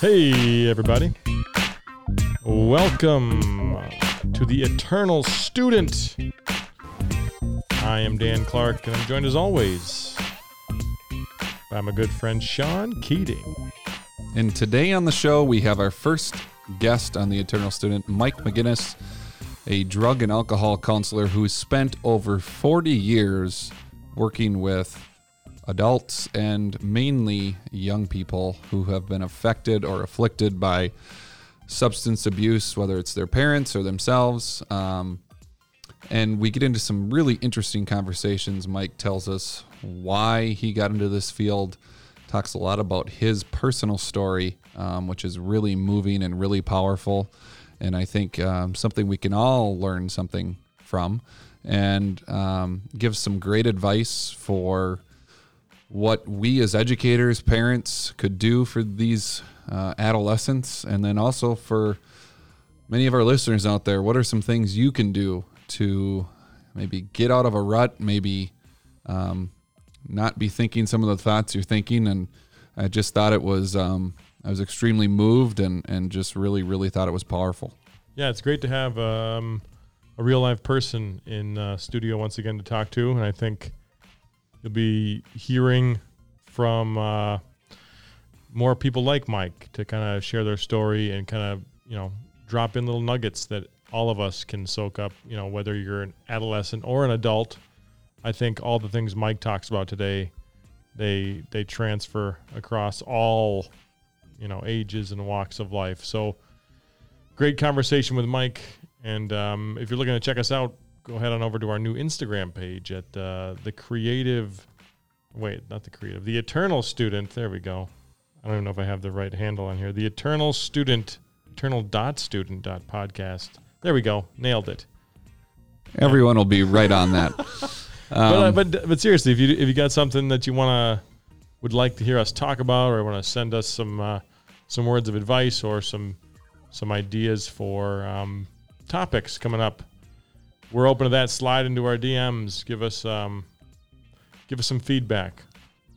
Hey, everybody. Welcome to the Eternal Student. I am Dan Clark, and I'm joined as always by my good friend Sean Keating. And today on the show, we have our first guest on the Eternal Student, Mike McGinnis, a drug and alcohol counselor who spent over 40 years working with adults and mainly young people who have been affected or afflicted by substance abuse, whether it's their parents or themselves. Um, and we get into some really interesting conversations. Mike tells us why he got into this field, talks a lot about his personal story, um, which is really moving and really powerful. And I think um, something we can all learn something from, and um, gives some great advice for what we as educators, parents could do for these uh, adolescents, and then also for many of our listeners out there, what are some things you can do to maybe get out of a rut, maybe um, not be thinking some of the thoughts you're thinking? And I just thought it was, um, I was extremely moved and, and just really, really thought it was powerful. Yeah, it's great to have um, a real live person in uh, studio once again to talk to, and I think you'll be hearing from uh, more people like Mike to kind of share their story and kind of you know drop in little nuggets that all of us can soak up. You know, whether you're an adolescent or an adult, I think all the things Mike talks about today, they they transfer across all you know ages and walks of life. So great conversation with Mike. And um, if you're looking to check us out, go ahead on over to our new Instagram page at uh, the creative. Wait, not the creative, the eternal student. There we go. I don't even know if I have the right handle on here. The eternal student, eternal dot student dot podcast. There we go. Nailed it. Everyone will be right on that. but, uh, Um, but but seriously, if you if you got something that you want to would like to hear us talk about, or want to send us some uh, some words of advice or some some ideas for um, topics coming up, we're open to that. Slide into our DMs. Give us um, give us some feedback.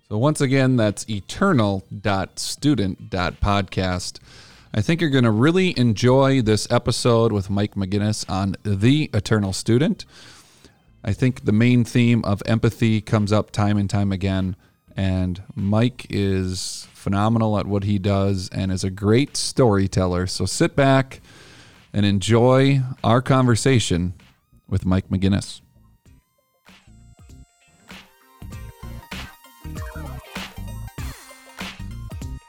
So once again, that's eternal.student.podcast. I think you're going to really enjoy this episode with Mike McGinnis on the Eternal Student. I think the main theme of empathy comes up time and time again, and Mike is phenomenal at what he does and is a great storyteller. So sit back and enjoy our conversation with Mike McGinnis.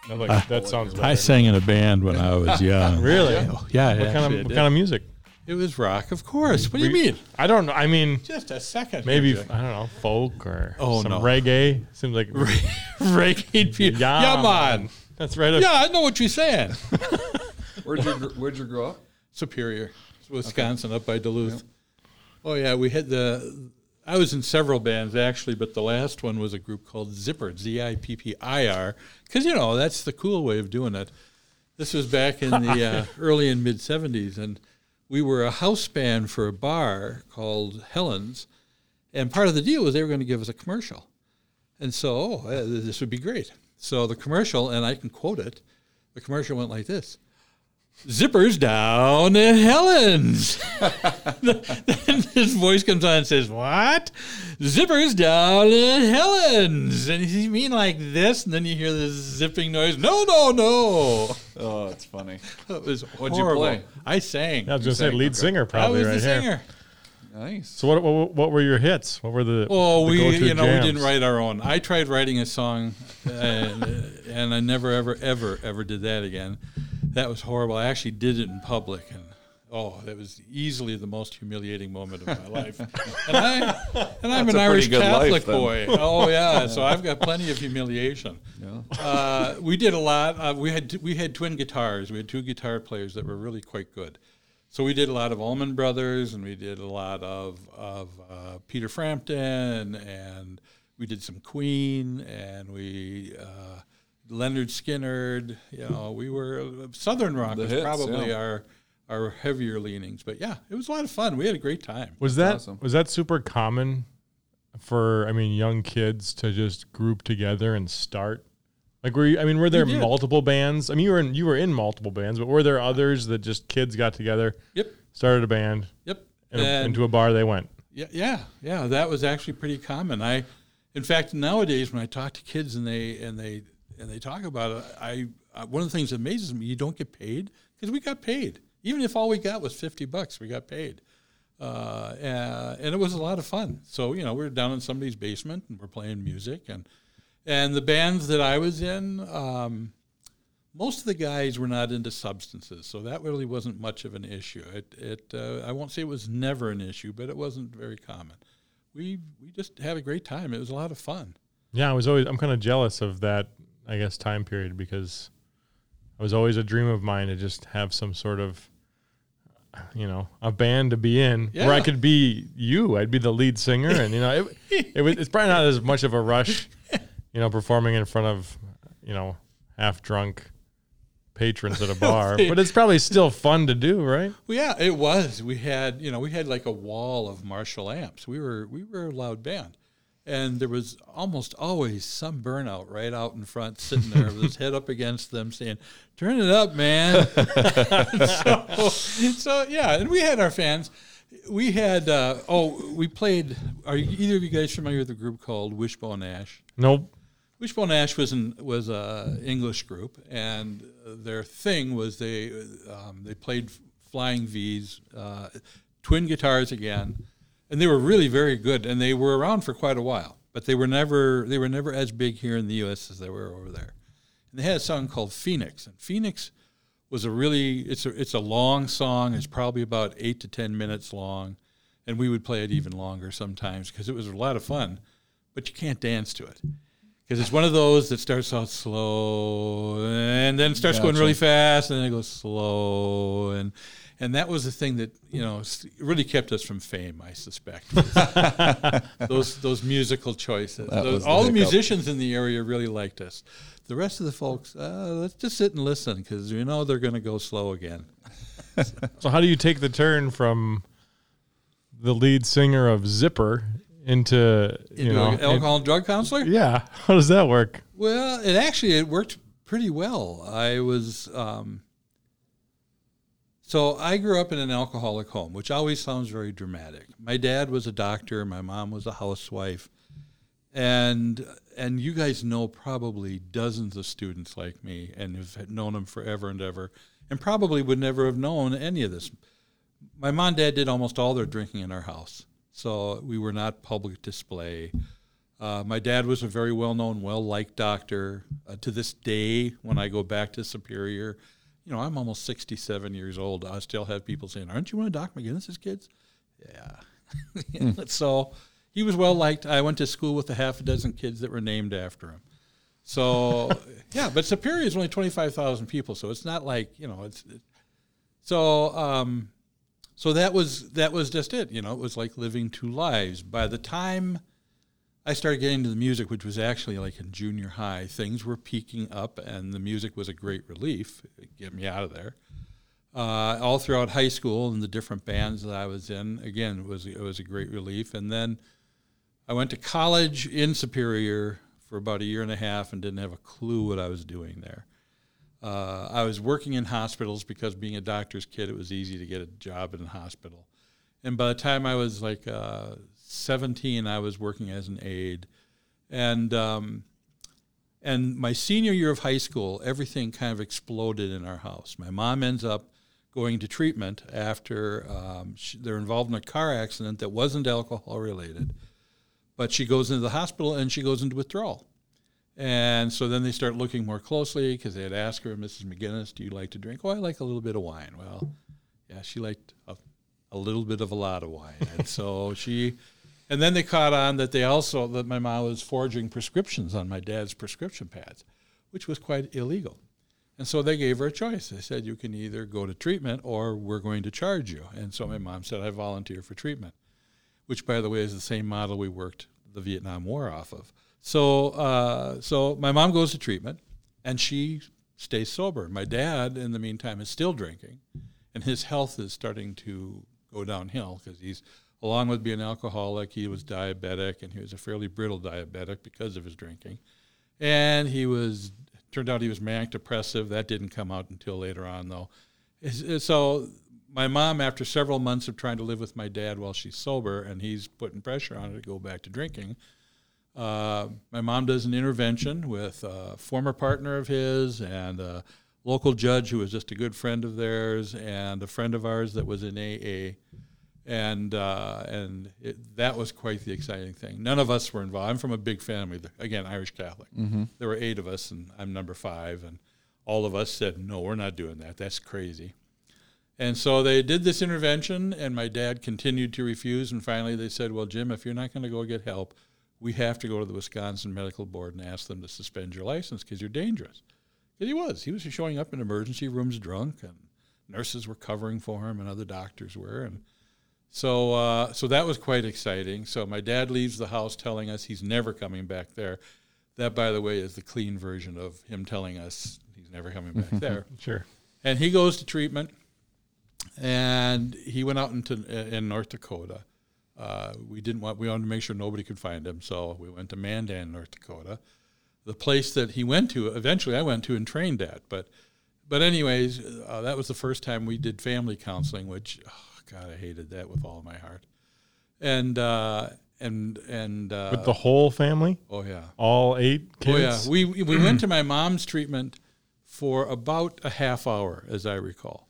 Like, that sounds better. I sang in a band when I was young. Really? Yeah, What kind of what kind of music? It was rock, of course. What do you mean? I don't know. I mean, Just a second. maybe here, I don't know, folk or Oh, some no. reggae. Seems like Reggae. pe- Yeah, Yeah, man. that's right. Up. Yeah, I know what you're saying. Where'd you, where'd you grow up? Superior, Wisconsin, up by Duluth. Oh yeah, we had the. I was in several bands actually, but the last one was a group called Zipper, Z-I-P-P-I-R, because you know that's the cool way of doing it. This was back in the uh, early and mid '70s, and we were a house band for a bar called Helen's, and part of the deal was they were going to give us a commercial, and so oh, this would be great. So the commercial, and I can quote it. The commercial went like this. Zippers down at Helen's. then his voice comes on and says, What? Zippers down at Helen's. And you mean like this? And then you hear this zipping noise. No, no, no. Oh, it's funny. It was What'd you play? I sang. I was going to say lead okay. singer I probably was right the here. singer. Nice. So what, what what were your hits? What were the Oh, the we go-to you know jams? we didn't write our own. I tried writing a song, uh, and, uh, and I never ever ever ever did that again. That was horrible. I actually did it in public, and oh, that was easily the most humiliating moment of my life. And I and I'm an Irish good life, Catholic boy. Oh yeah, so I've got plenty of humiliation. Yeah. Uh, we did a lot. Uh, we had we had twin guitars. We had two guitar players that were really quite good. So we did a lot of Allman Brothers, and we did a lot of of uh, Peter Frampton, and we did some Queen, and we uh, Lynyrd Skynyrd. You know, we were Southern rock The was hits, probably yeah. our our heavier leanings. But yeah, it was a lot of fun. We had a great time. Was that awesome. was that super common for I mean young kids to just group together and start? Like were you, I mean were there multiple bands? I mean you were in you were in multiple bands, but were there others that just kids got together, Yep. started a band, Yep. and And- into a bar they went? Yeah, yeah, yeah. That was actually pretty common. I, in fact, nowadays when I talk to kids and they and they and they talk about it, I, I one of the things that amazes me, you don't get paid because we got paid. Even if all we got was fifty bucks, we got paid, uh, and, and it was a lot of fun. So you know, we were down in somebody's basement and we're playing music and and the bands that I was in. Um, most of the guys were not into substances, so that really wasn't much of an issue. It, it uh, I won't say it was never an issue, but it wasn't very common. We we just had a great time. It was a lot of fun. Yeah, I was always I'm kind of jealous of that I guess time period because it was always a dream of mine to just have some sort of you know a band to be in where I could be you. I'd be the lead singer, and you know it, it was, it's probably not as much of a rush, you know, performing in front of you know half drunk patrons at a bar, but it's probably still fun to do, right? Well, yeah, it was. We had you know we had like a wall of Marshall amps. We were we were a loud band, and there was almost always some burnout right out in front, sitting there with his head up against them, saying, "Turn it up, man." so, so yeah, and we had our fans. We had uh, oh, we played. Are you, either of you guys familiar with a group called Wishbone Ash? Nope. Wishbone Ash was an was a English group, and their thing was they um, they played flying V's, uh, twin guitars again, and they were really very good, and they were around for quite a while, but they were never they were never as big here in the U.S. as they were over there. And they had a song called Phoenix, and Phoenix was a really it's a it's a long song. It's probably about eight to ten minutes long, and we would play it even longer sometimes because it was a lot of fun, but you can't dance to it because it's one of those that starts out slow and then starts going really fast and then it goes slow and and that was the thing that you know really kept us from fame i suspect those those musical choices Those- was the all the musicians in the area really liked us the rest of the folks uh, let's just sit and listen because you know they're going to go slow again So how do you take the turn from the lead singer of Zipper into you Into know an alcohol and drug counselor yeah? How does that work? Well, it actually it worked pretty well. I was um, so I grew up in an alcoholic home, which always sounds very dramatic. My dad was a doctor, my mom was a housewife, and and you guys know probably dozens of students like me and have known them forever and ever, and probably would never have known any of this. My mom and dad did almost all their drinking in our house, so we were not public display. Uh, my dad was a very well known, well liked doctor. Uh, to this day, when I go back to Superior, you know, I'm almost 67 years old. I still have people saying, Aren't you one of Doc McGinnis's kids? Yeah. so he was well liked. I went to school with a half a dozen kids that were named after him. So, yeah, but Superior is only 25,000 people, so it's not like, you know, it's. It, so, um, so that was that was just it. You know, it was like living two lives. By the time I started getting into the music, which was actually like in junior high. Things were peaking up, and the music was a great relief. It get me out of there. Uh, all throughout high school and the different bands that I was in, again, it was it was a great relief. And then I went to college in Superior for about a year and a half and didn't have a clue what I was doing there. Uh, I was working in hospitals because being a doctor's kid, it was easy to get a job in a hospital. And by the time I was like uh, 17, I was working as an aide. And, um, and my senior year of high school, everything kind of exploded in our house. My mom ends up going to treatment after um, she, they're involved in a car accident that wasn't alcohol related. But she goes into the hospital and she goes into withdrawal. And so then they start looking more closely because they had asked her, Mrs. McGinnis, do you like to drink? Oh, I like a little bit of wine. Well, yeah, she liked a, a little bit of a lot of wine. And so she, and then they caught on that they also, that my mom was forging prescriptions on my dad's prescription pads, which was quite illegal. And so they gave her a choice. They said, you can either go to treatment or we're going to charge you. And so my mom said, I volunteer for treatment, which, by the way, is the same model we worked the Vietnam War off of. So, uh, so my mom goes to treatment, and she stays sober. My dad, in the meantime, is still drinking, and his health is starting to go downhill because he's, along with being an alcoholic, he was diabetic, and he was a fairly brittle diabetic because of his drinking, and he was turned out he was manic depressive. That didn't come out until later on, though. So my mom, after several months of trying to live with my dad while she's sober, and he's putting pressure on her to go back to drinking, uh, my mom does an intervention with a former partner of his and a local judge who was just a good friend of theirs and a friend of ours that was in AA. And uh, and it, that was quite the exciting thing. None of us were involved. I'm from a big family, again, Irish Catholic. Mm-hmm. There were eight of us, and I'm number five. And all of us said, no, we're not doing that. That's crazy. And so they did this intervention, and my dad continued to refuse. And finally, they said, Well, Jim, if you're not going to go get help, we have to go to the Wisconsin Medical Board and ask them to suspend your license because you're dangerous. Because he was. He was showing up in emergency rooms drunk, and nurses were covering for him, and other doctors were. And so, uh, so that was quite exciting. So my dad leaves the house telling us he's never coming back there. That, by the way, is the clean version of him telling us he's never coming back there. Sure. And he goes to treatment, and he went out into in North Dakota. Uh, we didn't want we wanted to make sure nobody could find him, so we went to Mandan, North Dakota, the place that he went to. Eventually, I went to and trained at. But, but anyways, uh, that was the first time we did family counseling, which oh, God, I hated that with all my heart. And uh, and and uh, With the whole family, oh yeah, all eight kids. Oh yeah, we we went to my mom's treatment for about a half hour, as I recall.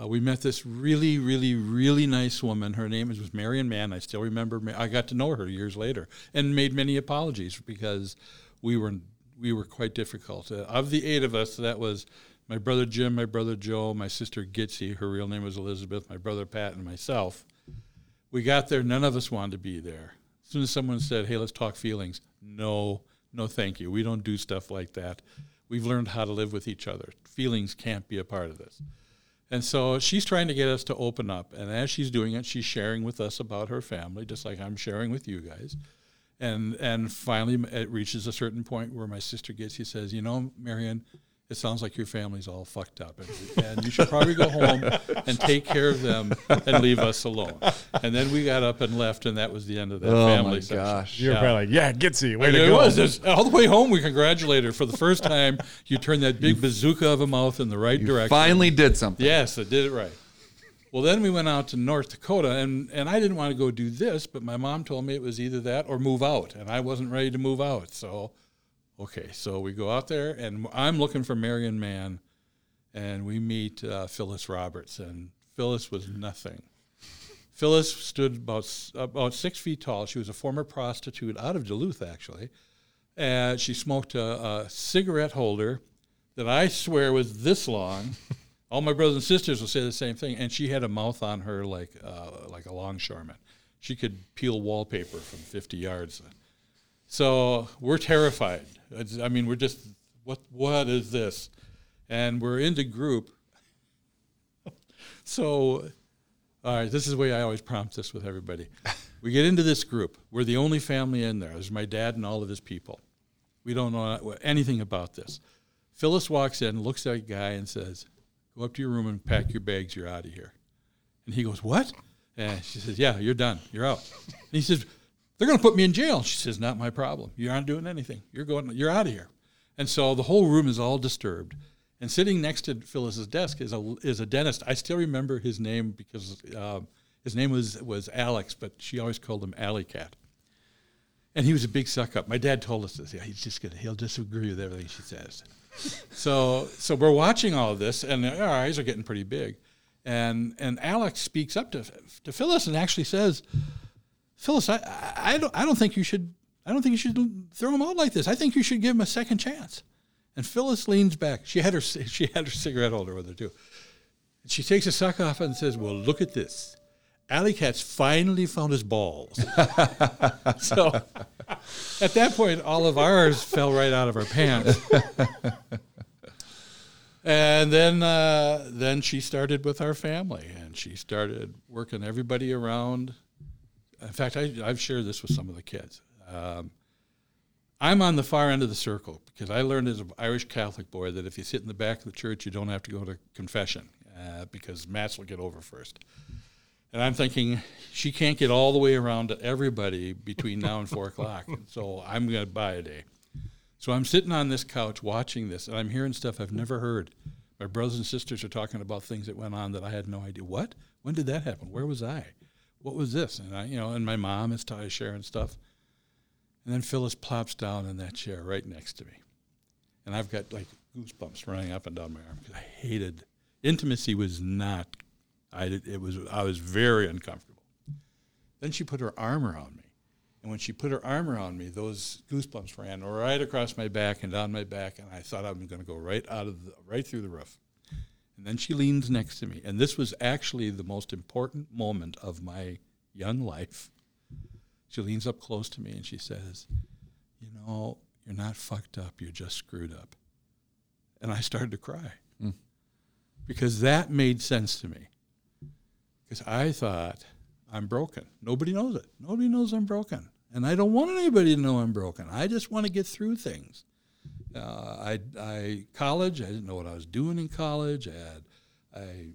Uh, we met this really, really, really nice woman. Her name was Marion Mann. I still remember. I got to know her years later, and made many apologies because we were we were quite difficult. Uh, of the eight of us, that was my brother Jim, my brother Joe, my sister Gitsy. Her real name was Elizabeth. My brother Pat, and myself. We got there. None of us wanted to be there. As soon as someone said, "Hey, let's talk feelings," no, no, thank you. We don't do stuff like that. We've learned how to live with each other. Feelings can't be a part of this. And so she's trying to get us to open up. And as she's doing it, she's sharing with us about her family, just like I'm sharing with you guys. And and finally, it reaches a certain point where my sister gets. He says, "You know, Marion, it sounds like your family's all fucked up, and, and you should probably go home and take care of them and leave us alone." And then we got up and left, and that was the end of that Oh family my section. gosh. You're Yeah. probably like, yeah, Gitsy, way And to it go. was. It's- all the way home, we congratulated her for the first time. You turned that big bazooka of a mouth in the right You direction. finally did something. Yes, I did it right. Well, then we went out to North Dakota, and, and I didn't want to go do this, but my mom told me it was either that or move out, and I wasn't ready to move out. So, okay, so we go out there, and I'm looking for Marion Mann, and we meet uh, Phyllis Roberts, and Phyllis was nothing. Phyllis stood about about six feet tall. She was a former prostitute out of Duluth, actually. And she smoked a, a cigarette holder that I swear was this long. All my brothers and sisters will say the same thing. And she had a mouth on her like uh, like a longshoreman. She could peel wallpaper from 50 yards. So we're terrified. It's- I mean, we're just what what is this? And we're into group. so, all right, this is the way I always prompt this with everybody. We get into this group. We're the only family in there. There's my dad and all of his people. We don't know anything about this. Phyllis walks in, looks at a guy, and says, Go up to your room and pack your bags. You're out of here. And he goes, What? And she says, Yeah, you're done. You're out. And he says, They're going to put me in jail. She says, Not my problem. You're not doing anything. You're going. You're out of here. And so the whole room is all disturbed. And sitting next to Phyllis's desk is a is a dentist. I still remember his name because uh, his name was was Alex, but she always called him Alley Cat. And he was a big suck up. My dad told us this. Yeah, he's just gonna he'll disagree with everything she says. so so we're watching all of this, and our eyes are getting pretty big. And and Alex speaks up to to Phyllis and actually says, Phyllis, I, I, don't I don't think you should I don't think you should throw him out like this. I think you should give him a second chance. And Phyllis leans back. She had her she had her cigarette holder with her too. She takes a suck off and says, "Well, look at this. Alley Cat's finally found his balls." so at that point, all of ours fell right out of our pants. and then uh, then she started with our family, and she started working everybody around. In fact, I, I've shared this with some of the kids. Um, I'm on the far end of the circle because I learned as an Irish Catholic boy that if you sit in the back of the church, you don't have to go to confession. uh, because Matt's will get over first. And I'm thinking she can't get all the way around to everybody between now and four o'clock. So I'm going to buy a day. So I'm sitting on this couch watching this, and I'm hearing stuff I've never heard. My brothers and sisters are talking about things that went on that I had no idea. What? When did that happen? Where was I? What was this? And I, you know, and my mom is t- sharing stuff. And then Phyllis plops down in that chair right next to me, and I've got like goosebumps running up and down my arm because I hated intimacy. Was not. I did, it was. I was very uncomfortable. Then she put her arm around me, and when she put her arm around me, those goosebumps ran right across my back and down my back, and I thought I was going to go right out of the, right through the roof. And then she leans next to me, and this was actually the most important moment of my young life. She leans up close to me and she says, "You know, you're not fucked up. You're just screwed up." And I started to cry Mm. because that made sense to me. Because I thought I'm broken. Nobody knows it. Nobody knows I'm broken, and I don't want anybody to know I'm broken. I just want to get through things. Uh, I, I college. I didn't know what I was doing in college. I had, I,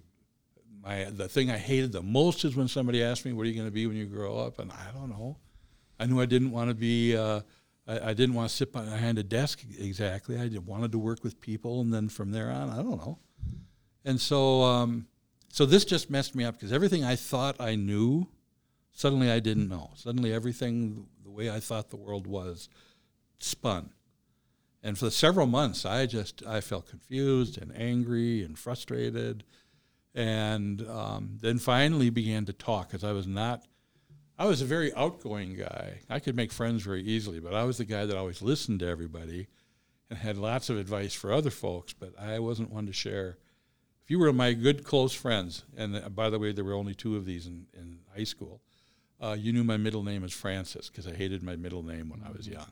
my the thing I hated the most is when somebody asked me, "What are you going to be when you grow up?" And I don't know. I knew I didn't want to be. Uh, I, I didn't want to sit behind a desk exactly. I wanted to work with people, and then from there on, I don't know. And so, um, so this just messed me up because everything I thought I knew, suddenly I didn't know. Suddenly, everything the way I thought the world was, spun. And for several months, I just I felt confused and angry and frustrated, and um, then finally began to talk because I was not. I was a very outgoing guy. I could make friends very easily, but I was the guy that always listened to everybody, and had lots of advice for other folks. But I wasn't one to share. If you were my good close friends, and uh, by the way, there were only two of these in, in high school, uh, you knew my middle name is Francis because I hated my middle name when I was young.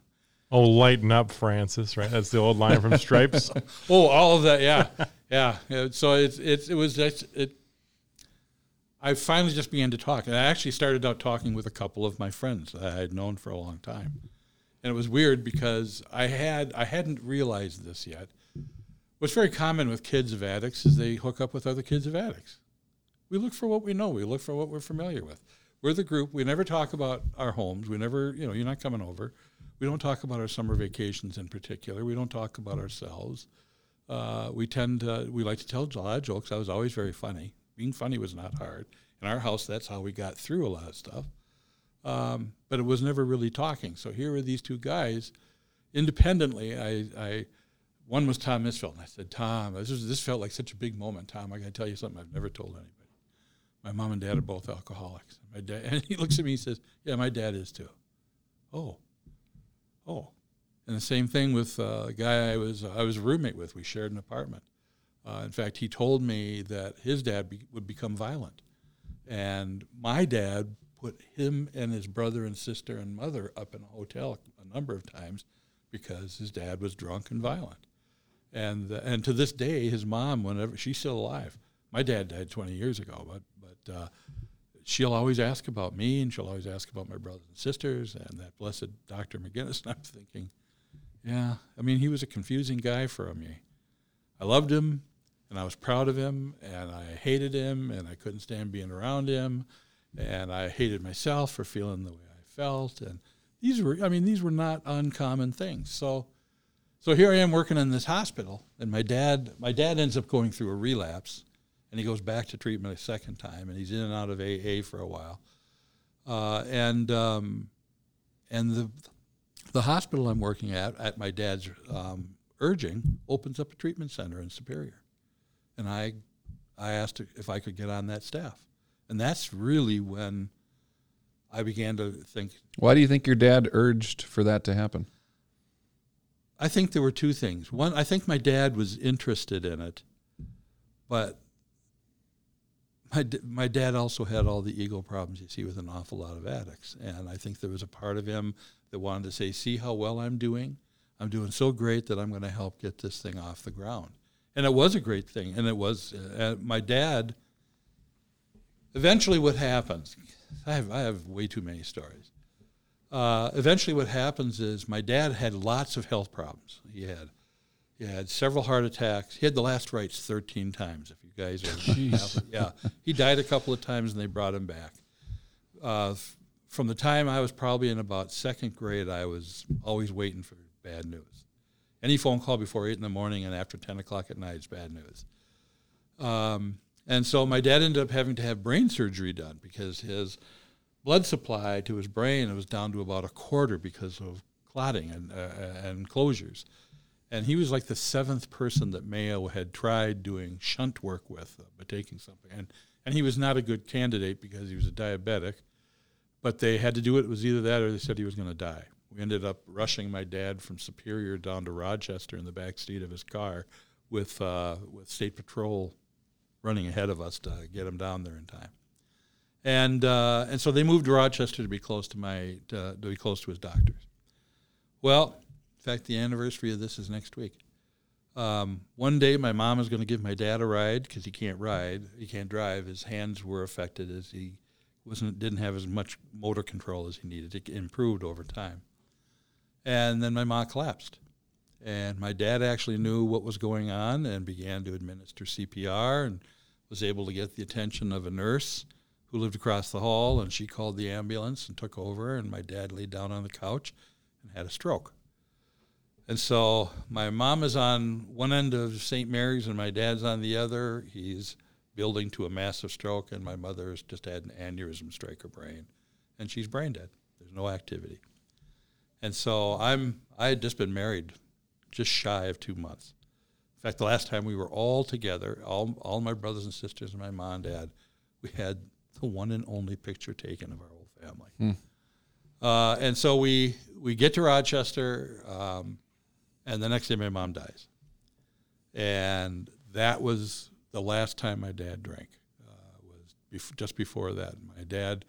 Oh, lighten up, Francis. Right, that's the old line from Stripes. Oh, all of that, yeah, yeah. So it's it's it was it. I finally just began to talk, and I actually started out talking with a couple of my friends that I had known for a long time, and it was weird because I had I hadn't realized this yet. What's very common with kids of addicts is they hook up with other kids of addicts. We look for what we know. We look for what we're familiar with. We're the group. We never talk about our homes. We never, you know, you're not coming over. We don't talk about our summer vacations in particular. We don't talk about ourselves. Uh, we tend to, we like to tell a lot of jokes. I was always very funny. Being funny was not hard. In our house, that's how we got through a lot of stuff. Um, but it was never really talking. So here were these two guys, independently. I, I one was Tom Misfeld, and I said, Tom, this was, this felt like such a big moment. Tom, I got to tell you something I've never told anybody. My mom and dad are both alcoholics. My dad, and he looks at me and says, Yeah, my dad is too. Oh, oh. And the same thing with uh, a guy I was I was a roommate with. We shared an apartment. Uh, in fact, he told me that his dad be, would become violent, and my dad put him and his brother and sister and mother up in a hotel a number of times because his dad was drunk and violent. And uh, and to this day, his mom, whenever she's still alive, my dad died 20 years ago, but but uh, she'll always ask about me, and she'll always ask about my brothers and sisters, and that blessed Dr. McGinnis. And I'm thinking, yeah, I mean, he was a confusing guy for me. I loved him, and I was proud of him, and I hated him, and I couldn't stand being around him, and I hated myself for feeling the way I felt, and these were, I mean, these were not uncommon things. So, so here I am working in this hospital, and my dad, my dad ends up going through a relapse, and he goes back to treatment a second time, and he's in and out of AA for a while, uh, and um, and the the hospital I'm working at, at my dad's um, urging, opens up a treatment center in Superior, and I I asked if I could get on that staff, and that's really when I began to think. Why do you think your dad urged for that to happen? I think there were two things. One, I think my dad was interested in it, but my my dad also had all the ego problems you see with an awful lot of addicts, and I think there was a part of him that wanted to say, "See how well I'm doing? I'm doing so great that I'm going to help get this thing off the ground." And it was a great thing, and it was. Uh, my dad. Eventually, what happens? I have I have way too many stories. Uh, eventually, what happens is my dad had lots of health problems. He had he had several heart attacks. He had the last rites 13 times, if guys yeah. He died a couple of times, and they brought him back. Uh, f- from the time I was probably in about second grade, I was always waiting for bad news. Any phone call before eight in the morning and after ten o'clock at night is bad news. Um, and so my dad ended up having to have brain surgery done because his blood supply to his brain was down to about a quarter because of clotting and, uh, and closures. And he was like the seventh person that Mayo had tried doing shunt work with, uh, but taking something. And, and he was not a good candidate because he was a diabetic. But they had to do it. It was either that or they said he was going to die. We ended up rushing my dad from Superior down to Rochester in the back seat of his car with, uh, with State Patrol running ahead of us to get him down there in time. And, uh, and so they moved to Rochester to be close to my to, to be close to his doctors. Well, in fact, the anniversary of this is next week. Um, one day, my mom is going to give my dad a ride because he can't ride, he can't drive. His hands were affected as he wasn't didn't have as much motor control as he needed. It improved over time, and then my mom collapsed, and my dad actually knew what was going on and began to administer CPR and was able to get the attention of a nurse who lived across the hall, and she called the ambulance and took over, and my dad laid down on the couch and had a stroke. And so my mom is on one end of St. Mary's and my dad's on the other. He's building to a massive stroke, and my mother has just had an aneurysm strike her brain, and she's brain dead. There's no activity. And so I'm I had just been married just shy of two months. In fact, the last time we were all together, all all my brothers and sisters and my mom and dad, we had the one and only picture taken of our whole family. Uh, and so we we get to Rochester, um, and the next day my mom dies, and that was the last time my dad drank. Uh, was bef- just before that. My dad,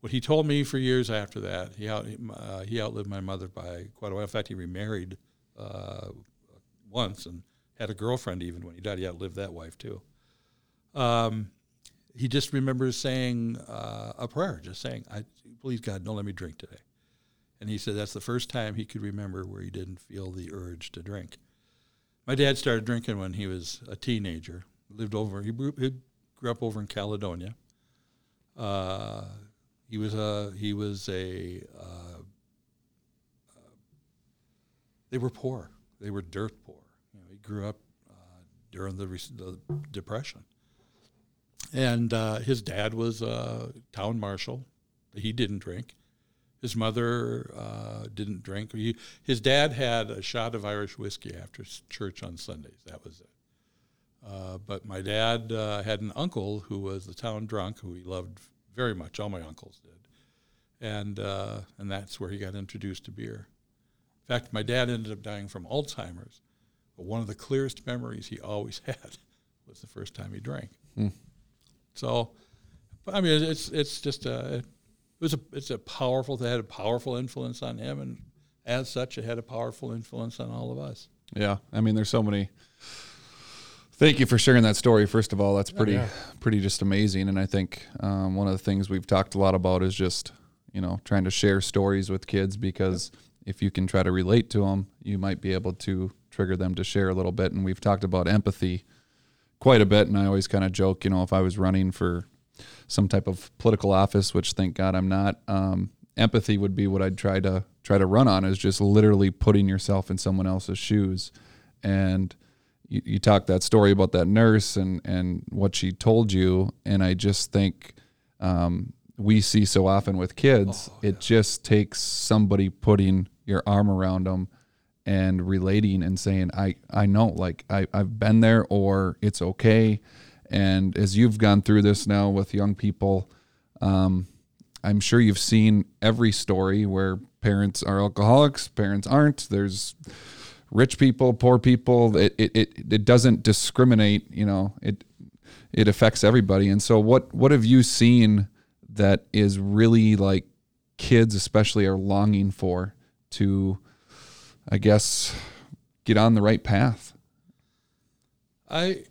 what he told me for years after that, he out uh, he outlived my mother by quite a while. In fact, he remarried uh, once and had a girlfriend even when he died. He outlived that wife too. Um, he just remembers saying uh, a prayer, just saying, "I please God, don't let me drink today." And he said that's the first time he could remember where he didn't feel the urge to drink. My dad started drinking when he was a teenager. Lived over. He grew, he grew up over in Caledonia. Uh, he was a he was a. Uh, they were poor. They were dirt poor. You know, he grew up uh, during the, the depression, and uh, his dad was a town marshal. He didn't drink. His mother uh, didn't drink. He, his dad had a shot of Irish whiskey after church on Sundays. That was it. Uh, but my dad uh, had an uncle who was the town drunk, who he loved very much. All my uncles did, and uh, and that's where he got introduced to beer. In fact, my dad ended up dying from Alzheimer's, but one of the clearest memories he always had was the first time he drank. So, I mean, it's it's just a it was a it's a powerful. that had a powerful influence on him, and as such, it had a powerful influence on all of us. Yeah, I mean, there's so many. Thank you for sharing that story. First of all, that's pretty, yeah. pretty just amazing. And I think um, one of the things we've talked a lot about is just, you know, trying to share stories with kids because if you can try to relate to them, you might be able to trigger them to share a little bit. And we've talked about empathy quite a bit. And I always kind of joke, you know, if I was running for some type of political office, which thank God I'm not, um, empathy would be what I'd try to try to run on is just literally putting yourself in someone else's shoes. And you, you talk that story about that nurse and, and what she told you. And I just think, um, we see so often with kids, it just takes somebody putting your arm around them and relating and saying, I, I know, like I, I've been there or it's okay. And as you've gone through this now with young people, um, I'm sure you've seen every story where parents are alcoholics, parents aren't. There's rich people, poor people. It, it, it, it doesn't discriminate, you know, it, it affects everybody. And so what, what have you seen that is really like kids especially are longing for to, I guess, get on the right path? I,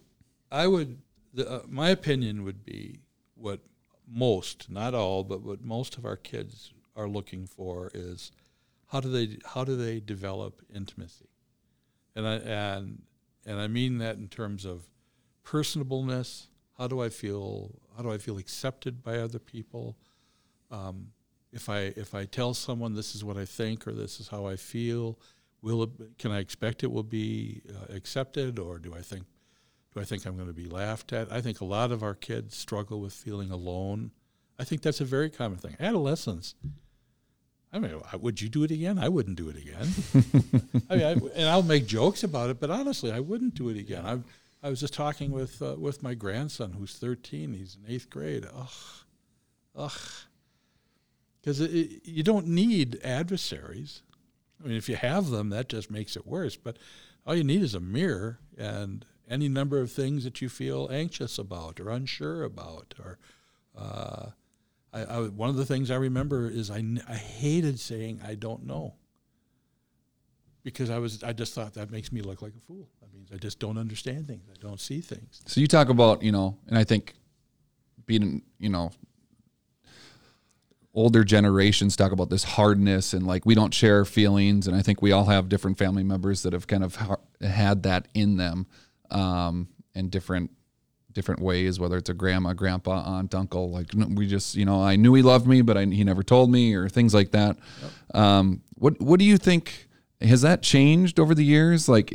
I would, the, uh, my opinion would be what most, not all, but what most of our kids are looking for is how do they how do they develop intimacy, and I and and I mean that in terms of personableness. How do I feel? How do I feel accepted by other people? Um, if I if I tell someone this is what I think or this is how I feel, will it, can I expect it will be uh, accepted or do I think do I think I'm going to be laughed at? I think a lot of our kids struggle with feeling alone. I think that's a very common thing. Adolescence. I mean, would you do it again? I wouldn't do it again. I mean, I, and I'll make jokes about it, but honestly, I wouldn't do it again. I, I was just talking with uh, with my grandson, who's 13. He's in eighth grade. Ugh, ugh because you don't need adversaries. I mean, if you have them, that just makes it worse. But all you need is a mirror and any number of things that you feel anxious about or unsure about. Or uh, I, I, one of the things I remember is I, I hated saying I don't know because I was I just thought that makes me look like a fool. That means I just don't understand things. I don't see things. So you talk about you know, and I think being you know older generations talk about this hardness and like we don't share feelings and i think we all have different family members that have kind of ha- had that in them um, in different different ways whether it's a grandma grandpa aunt uncle like we just you know i knew he loved me but I, he never told me or things like that yep. um, what what do you think has that changed over the years like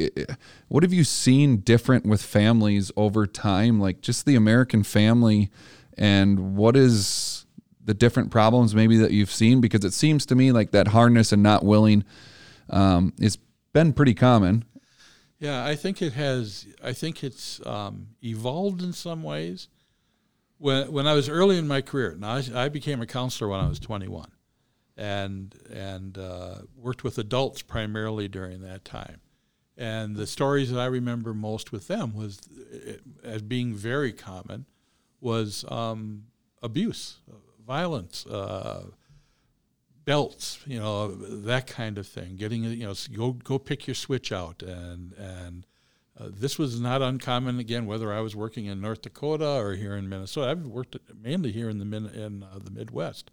what have you seen different with families over time like just the american family and what is the different problems maybe that you've seen? Because it seems to me like that hardness and not willing um, has been pretty common. Yeah, I think it has. I think it's um, evolved in some ways. When when I was early in my career, now I, I became a counselor when I was 21, and and uh, worked with adults primarily during that time. And the stories that I remember most with them was, uh, as being very common, was um, abuse, violence, uh, belts, you know, that kind of thing. Getting, you know, go go pick your switch out, and and uh, this was not uncommon. Again, whether I was working in North Dakota or here in Minnesota, I've worked mainly here in the min, in uh, the Midwest.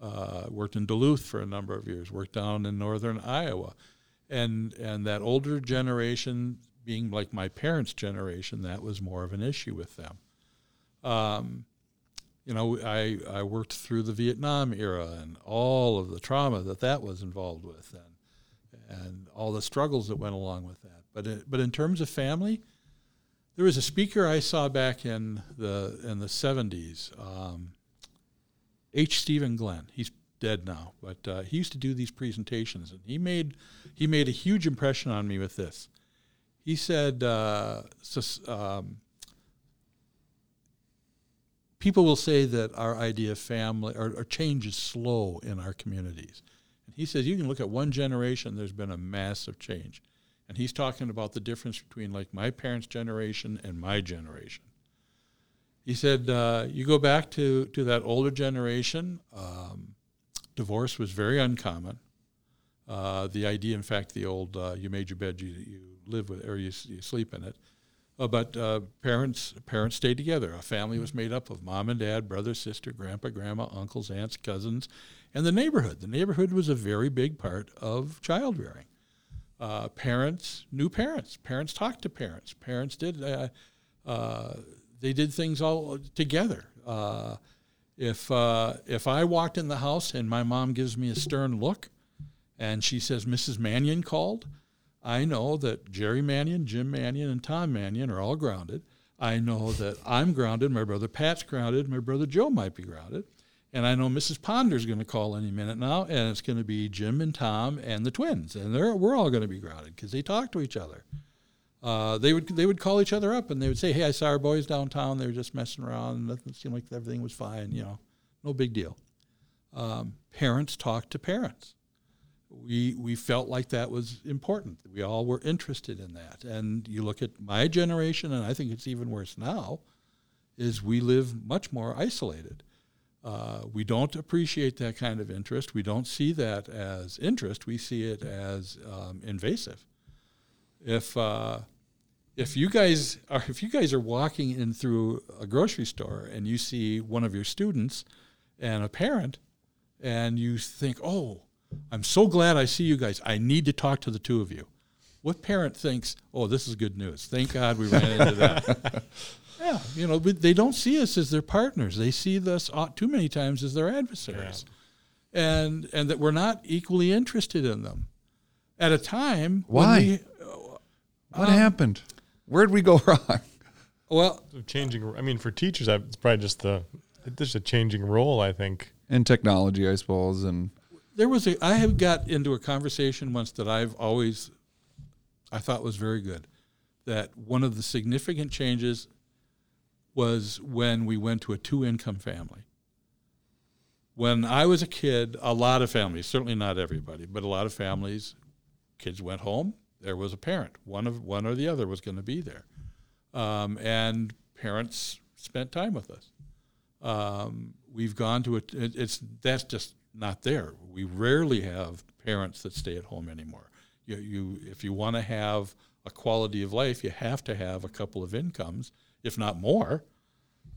Uh, worked in Duluth for a number of years. Worked down in northern Iowa, and and that older generation, being like my parents' generation, that was more of an issue with them. Um, you know, I, I worked through the Vietnam era and all of the trauma that that was involved with and, and all the struggles that went along with that. But, it, but in terms of family, there was a speaker I saw back in the, in the 70s, um, H. Stephen Glenn. He's dead now, but uh, he used to do these presentations, and he made, he made a huge impression on me with this. He said, uh, so, um, people will say that our idea of family or, or, change is slow in our communities. And he says you can look at one generation, there's been a massive change. And he's talking about the difference between like my parents' generation and my generation. He said, uh, you go back to, to that older generation, um, divorce was very uncommon. Uh, the idea, in fact, the old uh, you made your bed, you, you live with, or you, you sleep in it. Uh, but uh, parents parents stayed together. A family was made up of mom and dad, brother, sister, grandpa, grandma, uncles, aunts, cousins, and the neighborhood. The neighborhood was a very big part of child rearing. Uh, parents knew parents. Parents talked to parents. Parents did uh, uh, they did things all together. Uh, if if I walked in the house and my mom gives me a stern look, and she says Mrs. Mannion called I know that Jerry Mannion, Jim Mannion, and Tom Mannion are all grounded. I know that I'm grounded. My brother Pat's grounded. My brother Joe might be grounded. And I know Mrs. Ponder's going to call any minute now, and it's going to be Jim and Tom and the twins, and we're all going to be grounded because they talk to each other. Uh, they would they would call each other up and they would say, "Hey, I saw our boys downtown. They were just messing around. Nothing seemed like everything was fine. You know, no big deal." Um, parents talk to parents we we felt like that was important. We all were interested in that. And you look at my generation, and I think it's even worse now, is we live much more isolated. Uh, we don't appreciate that kind of interest. We don't see that as interest. We see it as um, invasive. If uh, if you guys are if you guys are walking in through a grocery store and you see one of your students and a parent, and you think, oh I'm so glad I see you guys. I need to talk to the two of you. What parent thinks, "Oh, this is good news. Thank God we ran into that." yeah, you know, but they don't see us as their partners. They see us uh, too many times as their adversaries, and and that we're not equally interested in them. At a time, when Why? we- What happened? Where'd we go wrong? well, So changing. I mean, for teachers, I- it's probably just the there's a changing role. I think. and technology, I suppose, and there was a I have got into a conversation once that I've always I thought was very good. That one of the significant changes was when we went to a two income family. When I was a kid, a lot of families, certainly not everybody, but a lot of families, kids went home, there was a parent. One of one or the other was going to be there. Um, and parents spent time with us. Um, we've gone to a, it, it's that's just not there. We rarely have parents that stay at home anymore. You, you if you want to have a quality of life, you have to have a couple of incomes, if not more.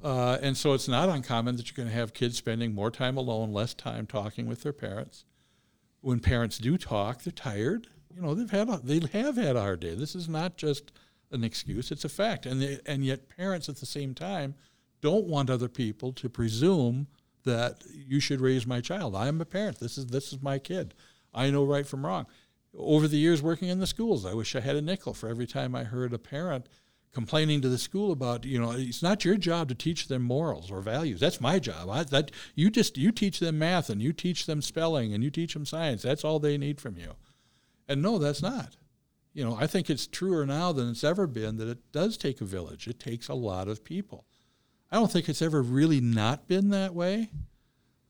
Uh, and so it's not uncommon that you're going to have kids spending more time alone, less time talking with their parents. When parents do talk, they're tired. You know, they've had a, they have had a hard day. This is not just an excuse; it's a fact. And they, and yet, parents at the same time don't want other people to presume that you should raise my child. I am a parent. This is this is my kid. I know right from wrong. Over the years working in the schools, I wish I had a nickel for every time I heard a parent complaining to the school about, you know, it's not your job to teach them morals or values. That's my job. I, that you just you teach them math and you teach them spelling and you teach them science. That's all they need from you. And no, that's not. You know, I think it's truer now than it's ever been that it does take a village. It takes a lot of people. I don't think it's ever really not been that way.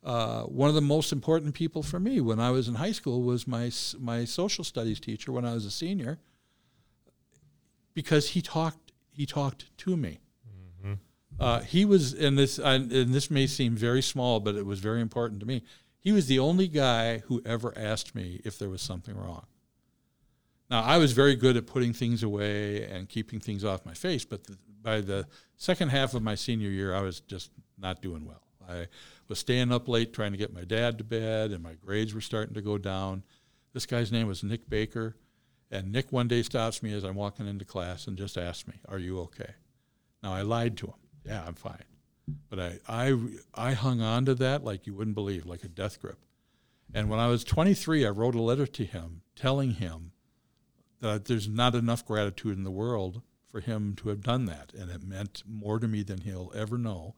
Uh, one of the most important people for me when I was in high school was my my social studies teacher when I was a senior, because he talked he talked to me. Uh, he was, and this and and this may seem very small, but it was very important to me. He was the only guy who ever asked me if there was something wrong. Now, I was very good at putting things away and keeping things off my face, but the, by the second half of my senior year, I was just not doing well. I was staying up late trying to get my dad to bed, and my grades were starting to go down. This guy's name was Nick Baker, and Nick one day stops me as I'm walking into class and just asks me, "Are you okay?" Now I lied to him. Yeah, I'm fine, but I I I hung on to that like you wouldn't believe, like a death grip. And when I was 23, I wrote a letter to him telling him that there's not enough gratitude in the world for him to have done that, and it meant more to me than he'll ever know.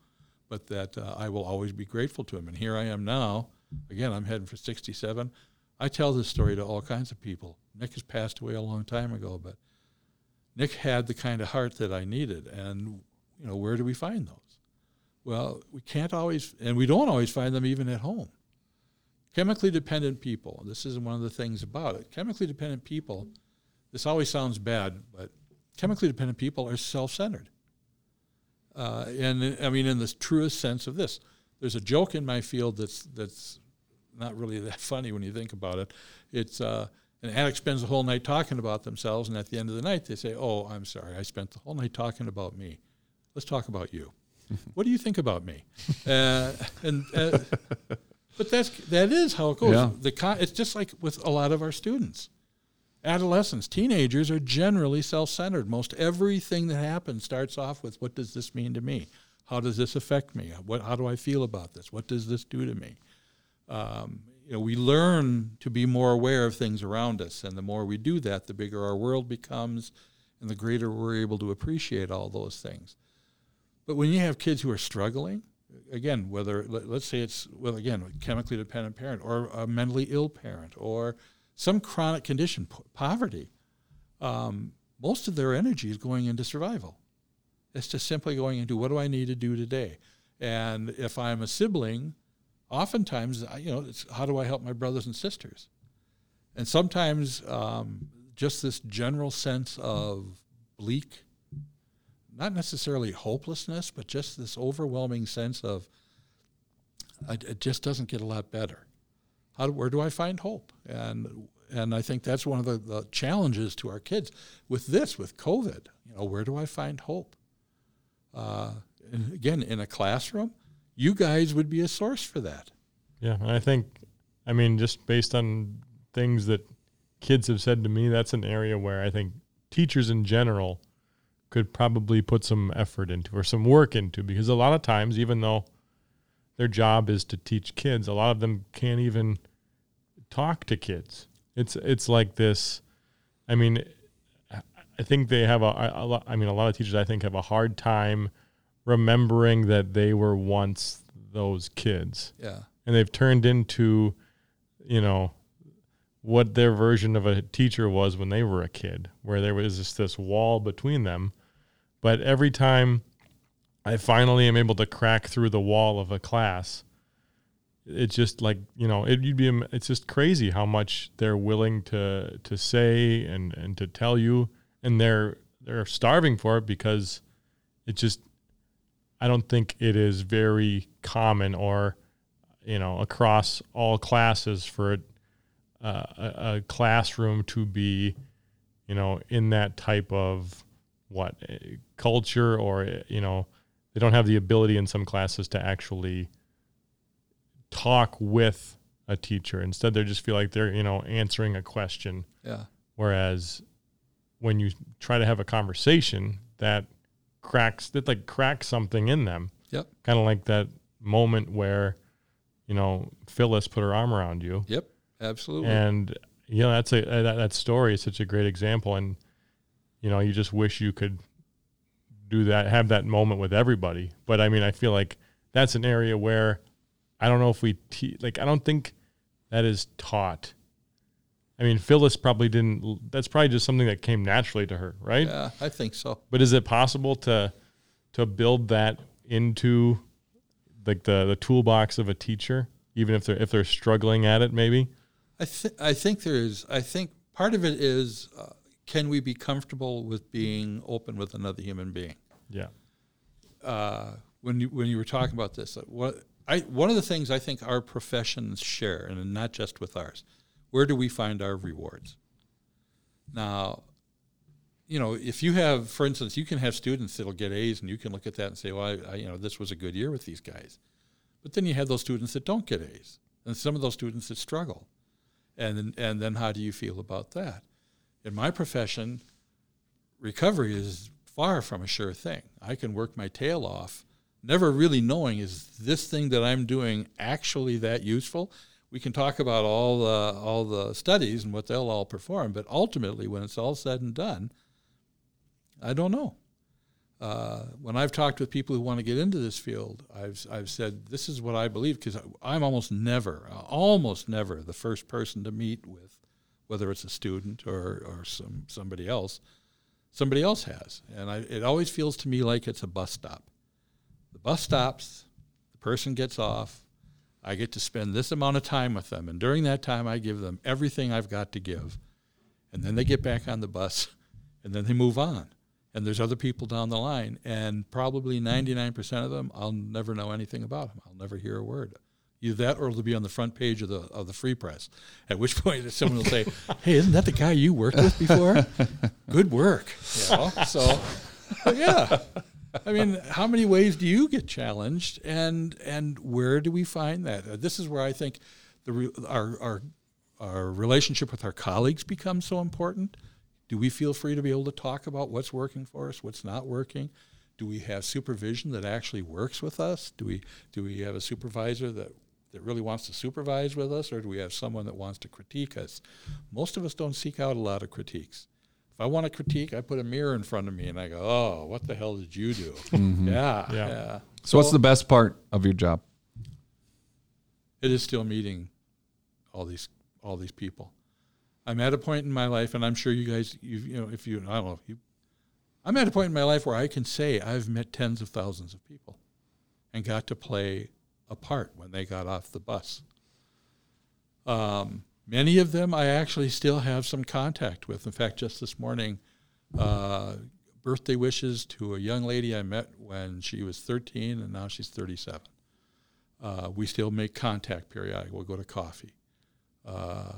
But that uh, I will always be grateful to him. And here I am now. Again, I'm heading for 67. I tell this story to all kinds of people. Nick has passed away a long time ago, but Nick had the kind of heart that I needed. And you know, where do we find those? Well, we can't always, and we don't always find them even at home. Chemically dependent people. This is one of the things about it. Chemically dependent people this always sounds bad, but chemically dependent people are self-centered. Uh, and I mean, in the truest sense of this, there's a joke in my field that's that's not really that funny when you think about it. It's uh, an addict spends the whole night talking about themselves, and at the end of the night, they say, "Oh, I'm sorry, I spent the whole night talking about me. Let's talk about you. what do you think about me?" Uh, and uh, but that's that is how it goes. Yeah. The con- it's just like with a lot of our students adolescents, teenagers are generally self-centered. Most everything that happens starts off with, "What does this mean to me? How does this affect me? What, how do I feel about this? What does this do to me?" Um, you know, we learn to be more aware of things around us, and the more we do that, the bigger our world becomes, and the greater we're able to appreciate all those things. But when you have kids who are struggling, again, whether let- let's say it's well, again, a chemically dependent parent or a mentally ill parent or some chronic condition, po- poverty, um, most of their energy is going into survival. It's just simply going into what do I need to do today, and if I'm a sibling, oftentimes you know it's how do I help my brothers and sisters, and sometimes um, just this general sense of bleak not necessarily hopelessness, but just this overwhelming sense of I- it just doesn't get a lot better. How where do I find hope? And and I think that's one of the, the challenges to our kids with this, with COVID. You know, where do I find hope? Uh, and again, in a classroom, you guys would be a source for that. Yeah, and I think, I mean, just based on things that kids have said to me, that's an area where I think teachers in general could probably put some effort into or some work into because a lot of times, even though their job is to teach kids, a lot of them can't even talk to kids. It's it's like this. I mean, I think they have a, a lot. Mean, a lot of teachers I think have a hard time remembering that they were once those kids. Yeah. And they've turned into, you know, what their version of a teacher was when they were a kid, where there was just this wall between them. But every time I finally am able to crack through the wall of a class, it's just like you know it, would be it's just crazy how much they're willing to to say and and to tell you, and they're they're starving for it because it just I don't think it is very common or you know across all classes for uh, a, a, classroom to be you know in that type of what culture or you know they don't have the ability in some classes to actually talk with a teacher. Instead they just feel like they're you know answering a question. Yeah. Whereas when you try to have a conversation that cracks that like cracks something in them. Yep. Kind of like that moment where you know phyllis put her arm around you. Yep. Absolutely. And you know that's a uh, that, that story is such a great example. And you know you just wish you could do that have that moment with everybody. But i mean i feel like that's an area where i don't know if we te- like i don't think that is taught. I mean phyllis probably didn't that's probably just something that came naturally to her right? Yeah i think so. But is it possible to to build that into like the the toolbox of a teacher even if they're if they're struggling at it maybe? I think i think there's i think part of it is uh, can we be comfortable with being open with another human being? Yeah. Uh, when you when you were talking about this, what I one of the things I think our professions share, and not just with ours, where do we find our rewards? Now, you know, if you have, for instance, you can have students that'll get A's, and you can look at that and say, well, I, I, you know, this was a good year with these guys. But then you have those students that don't get A's, and some of those students that struggle, and and then how do you feel about that? in my profession, recovery is far from a sure thing. I can work my tail off, never really knowing is this thing that I'm doing actually that useful. We can talk about all the all the studies and what they'll all perform, but ultimately, when it's all said and done, I don't know. Uh, when I've talked with people who want to get into this field, I've I've said this is what I believe because I'm almost never, almost never, the first person to meet with whether it's a student or, or some somebody else, somebody else has. And I, it always feels to me like it's a bus stop. The bus stops, the person gets off, I get to spend this amount of time with them, and during that time, I give them everything I've got to give. And then they get back on the bus, and then they move on. And there's other people down the line, and probably 99% of them, I'll never know anything about them. I'll never hear a word. Either that or it'll be on the front page of the of the Free Press. At which point someone will say, "Hey, isn't that the guy you worked with before? Good work." You know? So, yeah. I mean, how many ways do you get challenged, and and where do we find that? Uh, this is where I think the our our our relationship with our colleagues becomes so important. Do we feel free to be able to talk about what's working for us, what's not working? Do we have supervision that actually works with us? Do we do we have a supervisor that that really wants to supervise with us, or do we have someone that wants to critique us? Most of us don't seek out a lot of critiques. If I want to critique, I put a mirror in front of me and I go, "Oh, what the hell did you do?" Mm-hmm. Yeah, yeah, yeah. So, so, what's the best part of your job? It is still meeting all these all these people. I'm at a point in my life, and I'm sure you guys, you, you know, if you, I don't know, you, I'm at a point in my life where I can say I've met tens of thousands of people, and got to play a part when they got off the bus. Um, many of them I actually still have some contact with. In fact, just this morning, uh, birthday wishes to a young lady I met when she was 13 and now she's 37. Uh, we still make contact periodically. We'll go to coffee. Uh,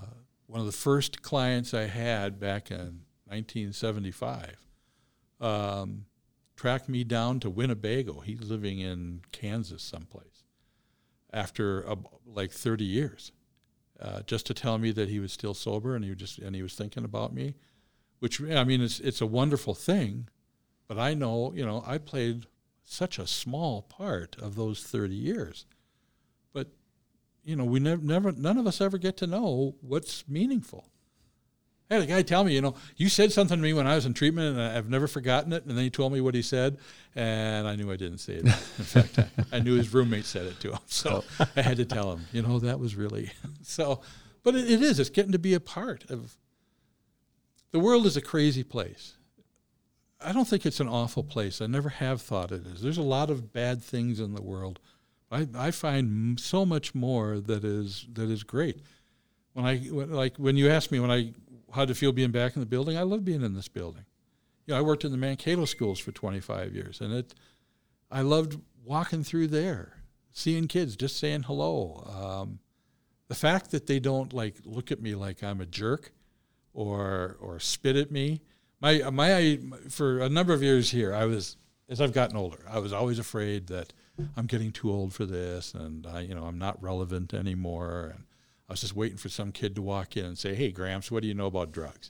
one of the first clients I had back in 1975 um, tracked me down to Winnebago. He's living in Kansas someplace after like 30 years. Uh, just to tell me that he was still sober and he just and he was thinking about me, which I mean it's it's a wonderful thing, but I know you know I played such a small part of those thirty years, but you know we never never none of us ever get to know what's meaningful. I had a guy tell me, you know, you said something to me when I was in treatment, and I've never forgotten it. And then he told me what he said, and I knew I didn't say it. In fact, I, I, knew his roommate said it to him, so oh. I had to tell him. You know, that was really so. But it, it is. It's getting to be a part of. The world is a crazy place. I don't think it's an awful place. I never have thought it is. There's a lot of bad things in the world. I, I find so much more that is that is great. When I when, like when you ask me when I how to feel being back in the building. I love being in this building. You know, I worked in the Mankato schools for 25 years, and it, I loved walking through there, seeing kids, just saying hello. Um, the fact that they don't like look at me like I'm a jerk, or or spit at me. My my for a number of years here, I was as I've gotten older, I was always afraid that I'm getting too old for this, and I, you know I'm not relevant anymore, and I was just waiting for some kid to walk in and say, "Hey, Gramps, what do you know about drugs?"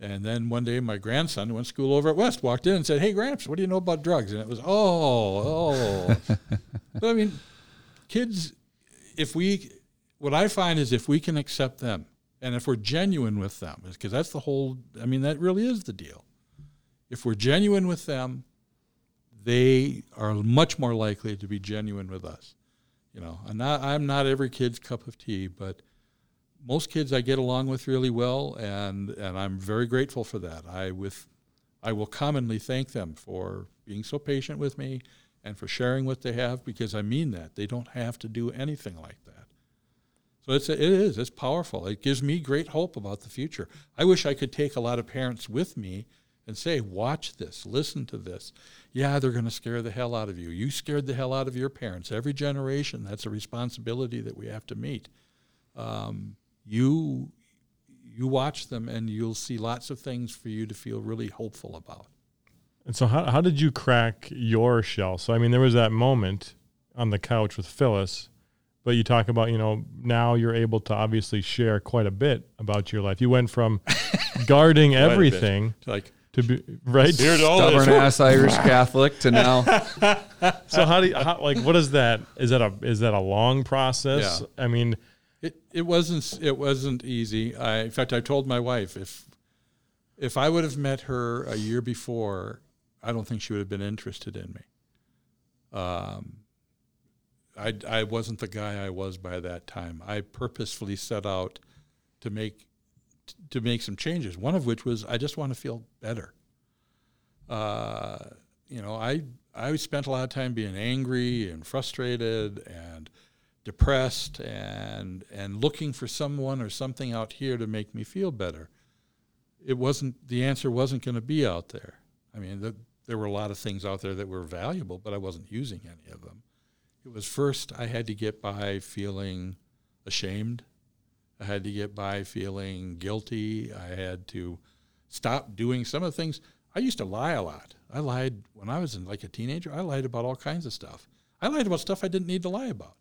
And then one day, my grandson who went to school over at West walked in and said, "Hey, Gramps, what do you know about drugs?" And it was, "Oh, oh." but I mean, kids, if we, what I find is if we can accept them and if we're genuine with them, because that's the whole. I mean, that really is the deal. If we're genuine with them, they are much more likely to be genuine with us. You know, I'm not I'm not every kid's cup of tea, but most kids I get along with really well, and and I'm very grateful for that. I with I will commonly thank them for being so patient with me and for sharing what they have because I mean that they don't have to do anything like that. So it's it is it's powerful. It gives me great hope about the future. I wish I could take a lot of parents with me and say, watch this, listen to this. Yeah, they're going to scare the hell out of you. You scared the hell out of your parents. Every generation, that's a responsibility that we have to meet. Um, you you watch them, and you'll see lots of things for you to feel really hopeful about. And so, how how did you crack your shell? So, I mean, there was that moment on the couch with Phyllis, but you talk about you know now you're able to obviously share quite a bit about your life. You went from guarding everything like to be right stubborn ass Irish Catholic to now. so how do you, how, like what is that? Is that a is that a long process? Yeah. I mean, it it wasn't it wasn't easy. I in fact I told my wife if if I would have met her a year before, I don't think she would have been interested in me. Um, I I wasn't the guy I was by that time. I purposefully set out to make to make some changes. One of which was I just want to feel better. Uh, you know, I I spent a lot of time being angry and frustrated and depressed and and looking for someone or something out here to make me feel better. It wasn't the answer wasn't going to be out there. I mean, the, there were a lot of things out there that were valuable, but I wasn't using any of them. It was first I had to get by feeling ashamed I had to get by feeling guilty. I had to stop doing some of the things. I used to lie a lot. I lied when I was in like a teenager. I lied about all kinds of stuff. I lied about stuff I didn't need to lie about,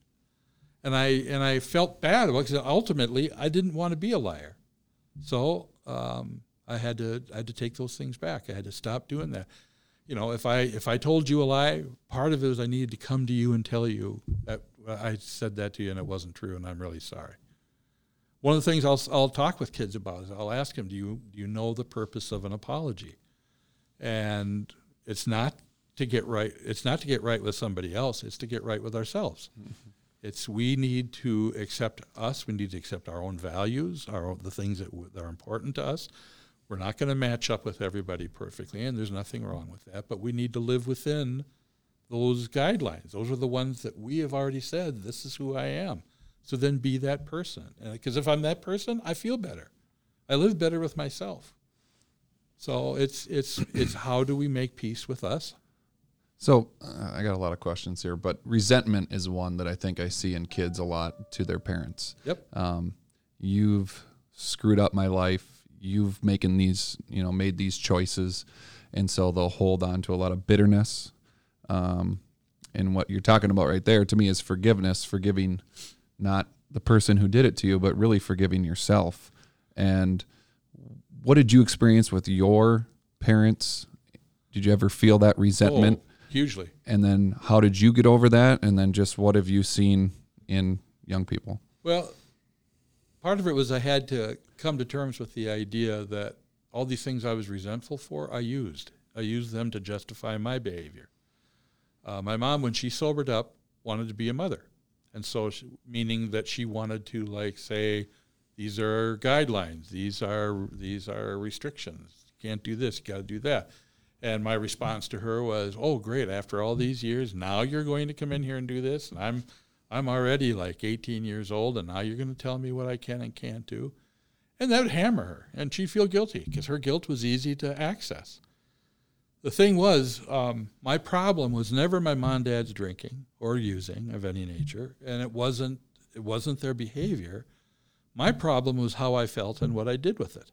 and I and I felt bad because ultimately I didn't want to be a liar. So um, I had to I had to take those things back. I had to stop doing that. You know, if I if I told you a lie, part of it was I needed to come to you and tell you that I said that to you and it wasn't true, and I'm really sorry one of the things I'll, I'll talk with kids about is I'll ask them, do you, do you know the purpose of an apology? And it's not to get right. It's not to get right with somebody else. It's to get right with ourselves. Mm-hmm. It's we need to accept us. We need to accept our own values, our own, the things that, w- that are important to us. We're not going to match up with everybody perfectly, and there's nothing wrong with that. But we need to live within those guidelines. Those are the ones that we have already said. This is who I am. So then be that person. Because if I'm that person, I feel better. I live better with myself. So it's it's it's how do we make peace with us? So uh, I got a lot of questions here, but resentment is one that I think I see in kids a lot to their parents. Yep. Um, you've screwed up my life. You've making these, you know, made these choices, and so they'll hold on to a lot of bitterness. Um, and what you're talking about right there to me is forgiveness, forgiving not the person who did it to you, but really forgiving yourself. And what did you experience with your parents? Did you ever feel that resentment? Oh, hugely. And then how did you get over that? And then just what have you seen in young people? Well, part of it was I had to come to terms with the idea that all these things I was resentful for, I used. I used them to justify my behavior. Uh, my mom, when she sobered up, wanted to be a mother. And so, she, meaning that she wanted to, like, say, these are guidelines, these are, these are restrictions. You can't do this, you got to do that. And my response to her was, "Oh, great! After all these years, now you're going to come in here and do this, and I'm, I'm already like 18 years old, and now you're going to tell me what I can and can't do." And that would hammer her, and she'd feel guilty because her guilt was easy to access. The thing was, um, my problem was never my mom and dad's drinking or using of any nature, and it wasn't it wasn't their behavior. My problem was how I felt and what I did with it.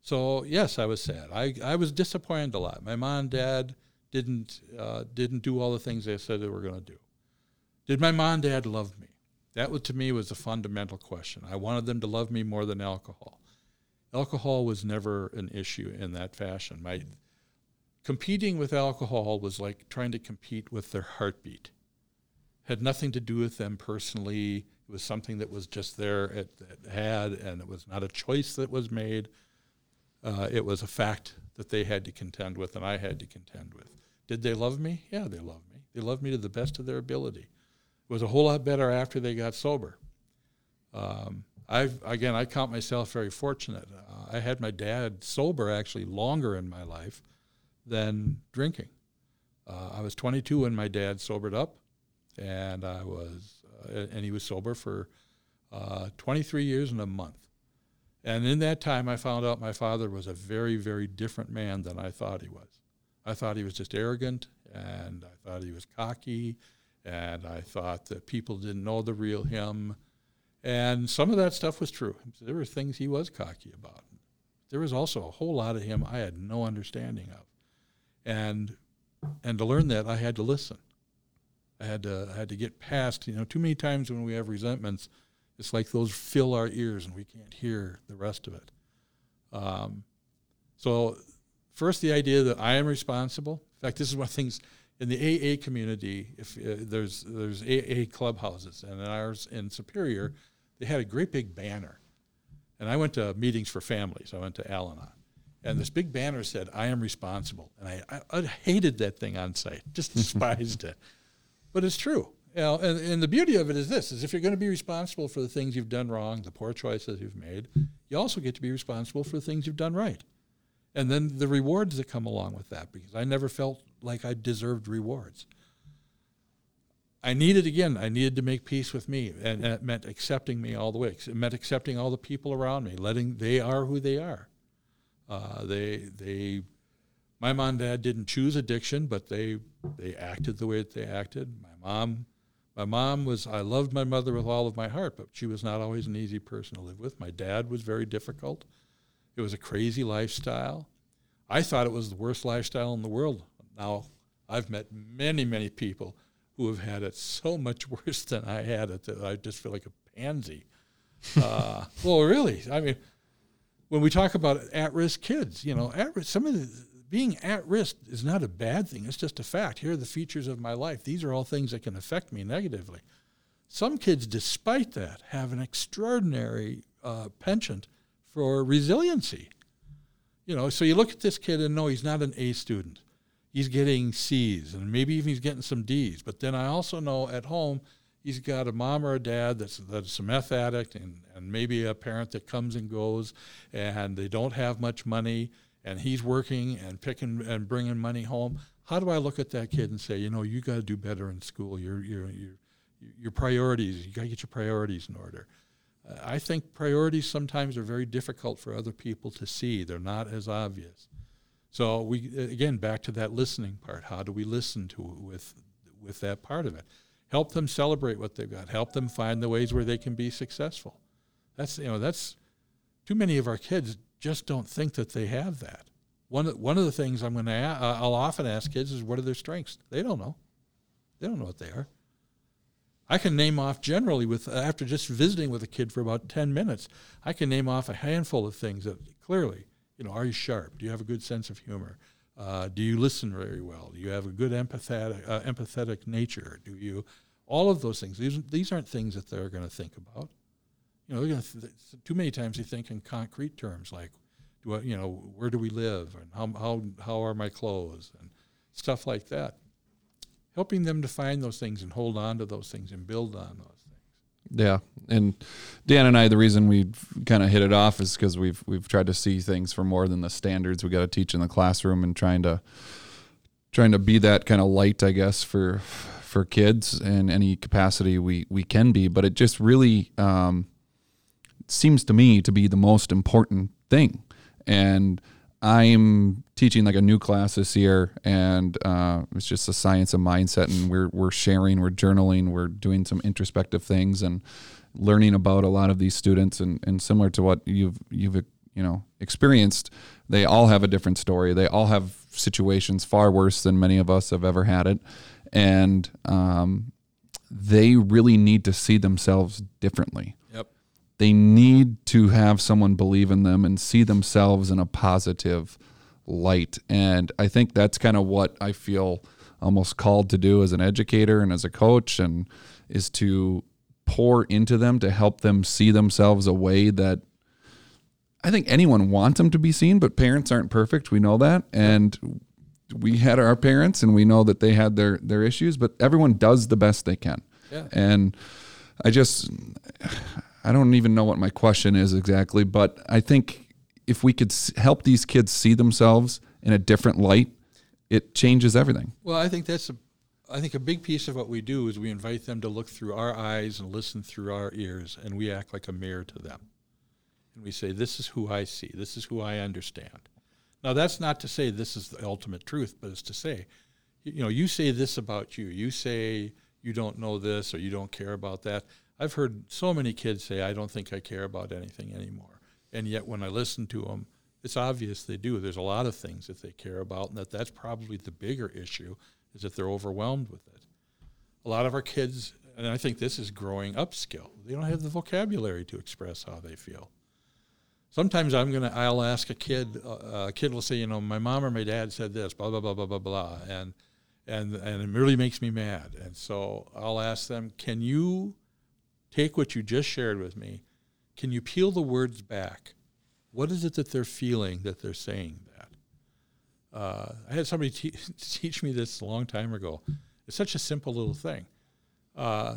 So yes, I was sad. I, I was disappointed a lot. My mom and dad didn't uh, didn't do all the things they said they were going to do. Did my mom and dad love me? That to me was a fundamental question. I wanted them to love me more than alcohol. Alcohol was never an issue in that fashion. My competing with alcohol was like trying to compete with their heartbeat. Had nothing to do with them personally. It was something that was just there. It, it had, and it was not a choice that was made. Uh, it was a fact that they had to contend with, and I had to contend with. Did they love me? Yeah, they loved me. They loved me to the best of their ability. It was a whole lot better after they got sober. Um, I've again, I count myself very fortunate. Uh, I had my dad sober actually longer in my life than drinking. Uh, I was 22 when my dad sobered up, and I was, uh, and he was sober for uh, 23 years and a month. And in that time, I found out my father was a very, very different man than I thought he was. I thought he was just arrogant, and I thought he was cocky, and I thought that people didn't know the real him. And some of that stuff was true. There were things he was cocky about. There was also a whole lot of him I had no understanding of. And and to learn that I had to listen. I had to I had to get past, you know, too many times when we have resentments, it's like those fill our ears and we can't hear the rest of it. Um, so, first, the idea that I am responsible. In fact, this is one of the things in the AA community. If uh, there's there's AA clubhouses, and in ours in Superior, they had a great big banner. And I went to meetings for families. I went to Al-Anon. And this big banner said, I am responsible. And I, I, I hated that thing on sight, just despised it. But it's true. You know, and, and the beauty of it is this, is if you're going to be responsible for the things you've done wrong, the poor choices you've made, you also get to be responsible for the things you've done right. And then the rewards that come along with that, because I never felt like I deserved rewards. I needed, again, I needed to make peace with me. And, and it meant accepting me all the way. It meant accepting all the people around me, letting they are who they are. Uh, they, they, my mom and dad didn't choose addiction, but they, they acted the way that they acted. My mom, my mom was, I loved my mother with all of my heart, but she was not always an easy person to live with. My dad was very difficult. It was a crazy lifestyle. I thought it was the worst lifestyle in the world. Now, I've met many, many people who have had it so much worse than I had it that I just feel like a pansy. Uh, well, really, I mean, when we talk about at-risk kids, you know, at risk, some of the, being at risk is not a bad thing. It's just a fact. Here are the features of my life. These are all things that can affect me negatively. Some kids, despite that, have an extraordinary uh, penchant for resiliency. You know, so you look at this kid and know he's not an A student. He's getting C's and maybe even he's getting some D's. But then I also know at home he's got a mom or a dad that's that's a meth addict and, and maybe a parent that comes and goes and they don't have much money and he's working and picking and bringing money home. How do i look at that kid and say you know you got to do better in school. Your your your your priorities you got to get your priorities in order. Uh, i think priorities sometimes are very difficult for other people to see. They're not as obvious. So we again back to that listening part. How do we listen to with with that part of it help them celebrate what they've got. Help them find the ways where they can be successful. That's you know that's too many of our kids just don't think that they have that. One one of the things i'm going to uh, i'll often ask kids is what are their strengths? They don't know. They don't know what they are. I can name off generally with after just visiting with a kid for about 10 minutes, I can name off a handful of things that clearly, you know, are you sharp? Do you have a good sense of humor? Uh, do you listen very well? Do you have a good empathetic uh, empathetic nature? Do you all of those things? These these aren't things that they're going to think about. You know, they're going to th- too many times they think in concrete terms like, do I, you know, where do we live and how how how are my clothes and stuff like that helping them to find those things and hold on to those things and build on those. Yeah, and Dan and I, the reason we kind of hit it off is because we've we've tried to see things for more than the standards we got to teach in the classroom, and trying to trying to be that kind of light, I guess, for for kids in any capacity we we can be. But it just really um, seems to me to be the most important thing, and I'm teaching like a new class this year, and uh, it's just the science of mindset, and we're we're sharing, we're journaling, we're doing some introspective things, and learning about a lot of these students, and, and similar to what you've you've you know experienced, they all have a different story. They all have situations far worse than many of us have ever had it, and um, they really need to see themselves differently they need to have someone believe in them and see themselves in a positive light. And I think that's kind of what I feel almost called to do as an educator and as a coach and is to pour into them to help them see themselves a way that I think anyone wants them to be seen, but parents aren't perfect. We know that. And we had our parents and we know that they had their their issues, but everyone does the best they can. Yeah. And I just I don't even know what my question is exactly, but I think if we could help these kids see themselves in a different light, it changes everything. Well, I think that's a I think a big piece of what we do is we invite them to look through our eyes and listen through our ears, and we act like a mirror to them. And we say, This is who I see, this is who I understand. Now, that's not to say this is the ultimate truth, but it's to say, you know, you say this about you. You say you don't know this or you don't care about that. I've heard so many kids say, I don't think I care about anything anymore. And yet, when I listen to them, it's obvious they do. There's a lot of things that they care about, and that that's probably the bigger issue is that they're overwhelmed with it. A lot of our kids, and I think this is growing up skill, they don't have the vocabulary to express how they feel. Sometimes I'm gonna, I'll ask a kid, uh, a kid will say, you know, my mom or my dad said this, blah blah blah blah blah blah, and and and it really makes me mad. And so I'll ask them, can you take what you just shared with me. Can you peel the words back? What is it that they're feeling that they're saying that? Uh, I had somebody te- teach me this a long time ago. It's such a simple little thing. Uh,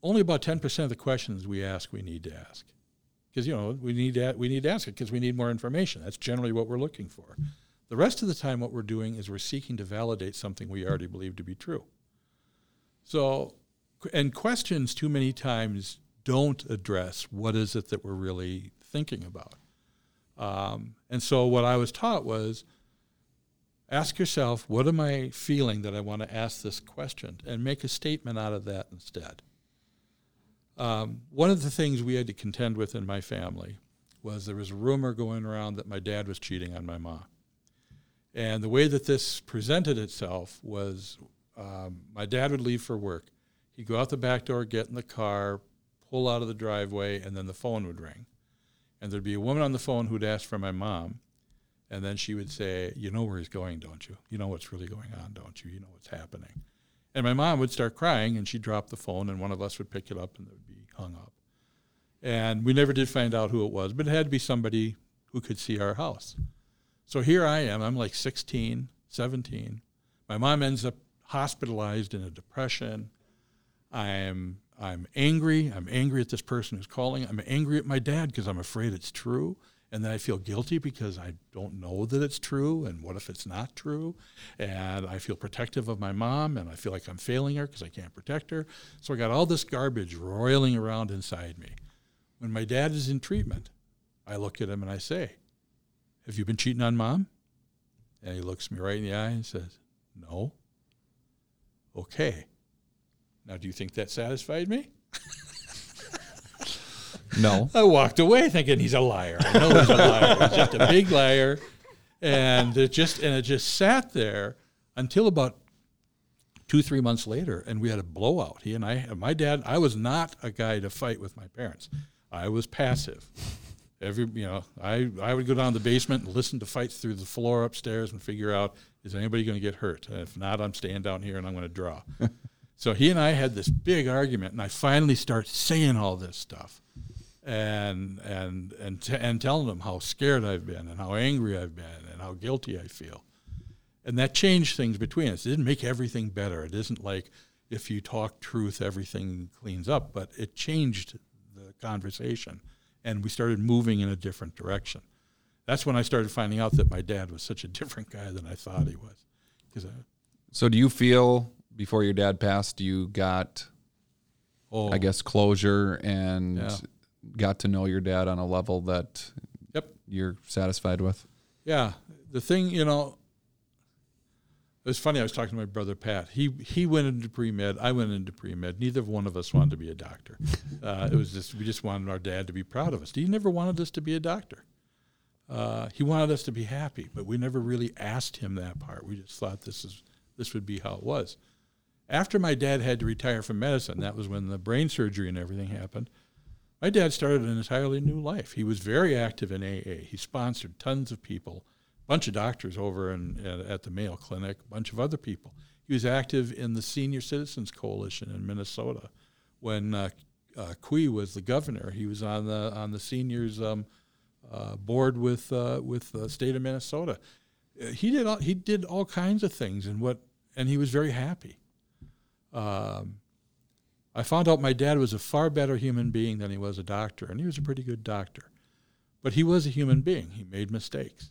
only about 10% of the questions we ask, we need to ask. Because, you know, we need, to, we need to ask it because we need more information. That's generally what we're looking for. The rest of the time, what we're doing is we're seeking to validate something we already believe to be true. So and questions too many times don't address what is it that we're really thinking about. Um, and so what I was taught was ask yourself, what am I feeling that I want to ask this question? And make a statement out of that instead. Um, one of the things we had to contend with in my family was there was a rumor going around that my dad was cheating on my mom. And the way that this presented itself was um, my dad would leave for work He'd go out the back door, get in the car, pull out of the driveway, and then the phone would ring. And there'd be a woman on the phone who'd ask for my mom. And then she would say, You know where he's going, don't you? You know what's really going on, don't you? You know what's happening. And my mom would start crying, and she'd drop the phone, and one of us would pick it up, and it would be hung up. And we never did find out who it was, but it had to be somebody who could see our house. So here I am. I'm like 16, 17. My mom ends up hospitalized in a depression. I'm I'm angry. I'm angry at this person who's calling. I'm angry at my dad because I'm afraid it's true. And then I feel guilty because I don't know that it's true. And what if it's not true? And I feel protective of my mom and I feel like I'm failing her because I can't protect her. So I got all this garbage roiling around inside me. When my dad is in treatment, I look at him and I say, Have you been cheating on mom? And he looks me right in the eye and says, No. Okay. Now, do you think that satisfied me? no. I walked away thinking he's a liar. I know he's a liar. He's just a big liar, and it just and it just sat there until about two, three months later, and we had a blowout. He and I, my dad, I was not a guy to fight with my parents. I was passive. Every, you know, I, I would go down to the basement and listen to fights through the floor upstairs and figure out is anybody going to get hurt. And if not, I'm staying down here and I'm going to draw. So he and I had this big argument, and I finally start saying all this stuff, and and and t- and telling him how scared I've been and how angry I've been and how guilty I feel and that changed things between us. It didn't make everything better. It isn't like if you talk truth, everything cleans up, but it changed the conversation, and we started moving in a different direction. That's when I started finding out that my dad was such a different guy than I thought he was. Because So, do you feel before your dad passed, you got, oh, I guess, closure and Yeah. got to know your dad on a level that Yep. you're satisfied with? Yeah, the thing you know, it was funny. I was talking to my brother Pat. He he went into pre med. I went into pre med. Neither one of us wanted to be a doctor. Uh, it was just we just wanted our dad to be proud of us. He never wanted us to be a doctor. Uh, he wanted us to be happy, but we never really asked him that part. We just thought this is this would be how it was. After my dad had to retire from medicine, that was when the brain surgery and everything happened. My dad started an entirely new life. He was very active in AA. He sponsored tons of people, a bunch of doctors over in, at, at the Mayo Clinic, a bunch of other people. He was active in the Senior Citizens Coalition in Minnesota. When uh, uh, Quie was the governor, he was on the on the seniors um, uh, board with uh, with the state of Minnesota. He did all, he did all kinds of things, and what and he was very happy. Um, I found out my dad was a far better human being than he was a doctor, and he was a pretty good doctor. But he was a human being. He made mistakes.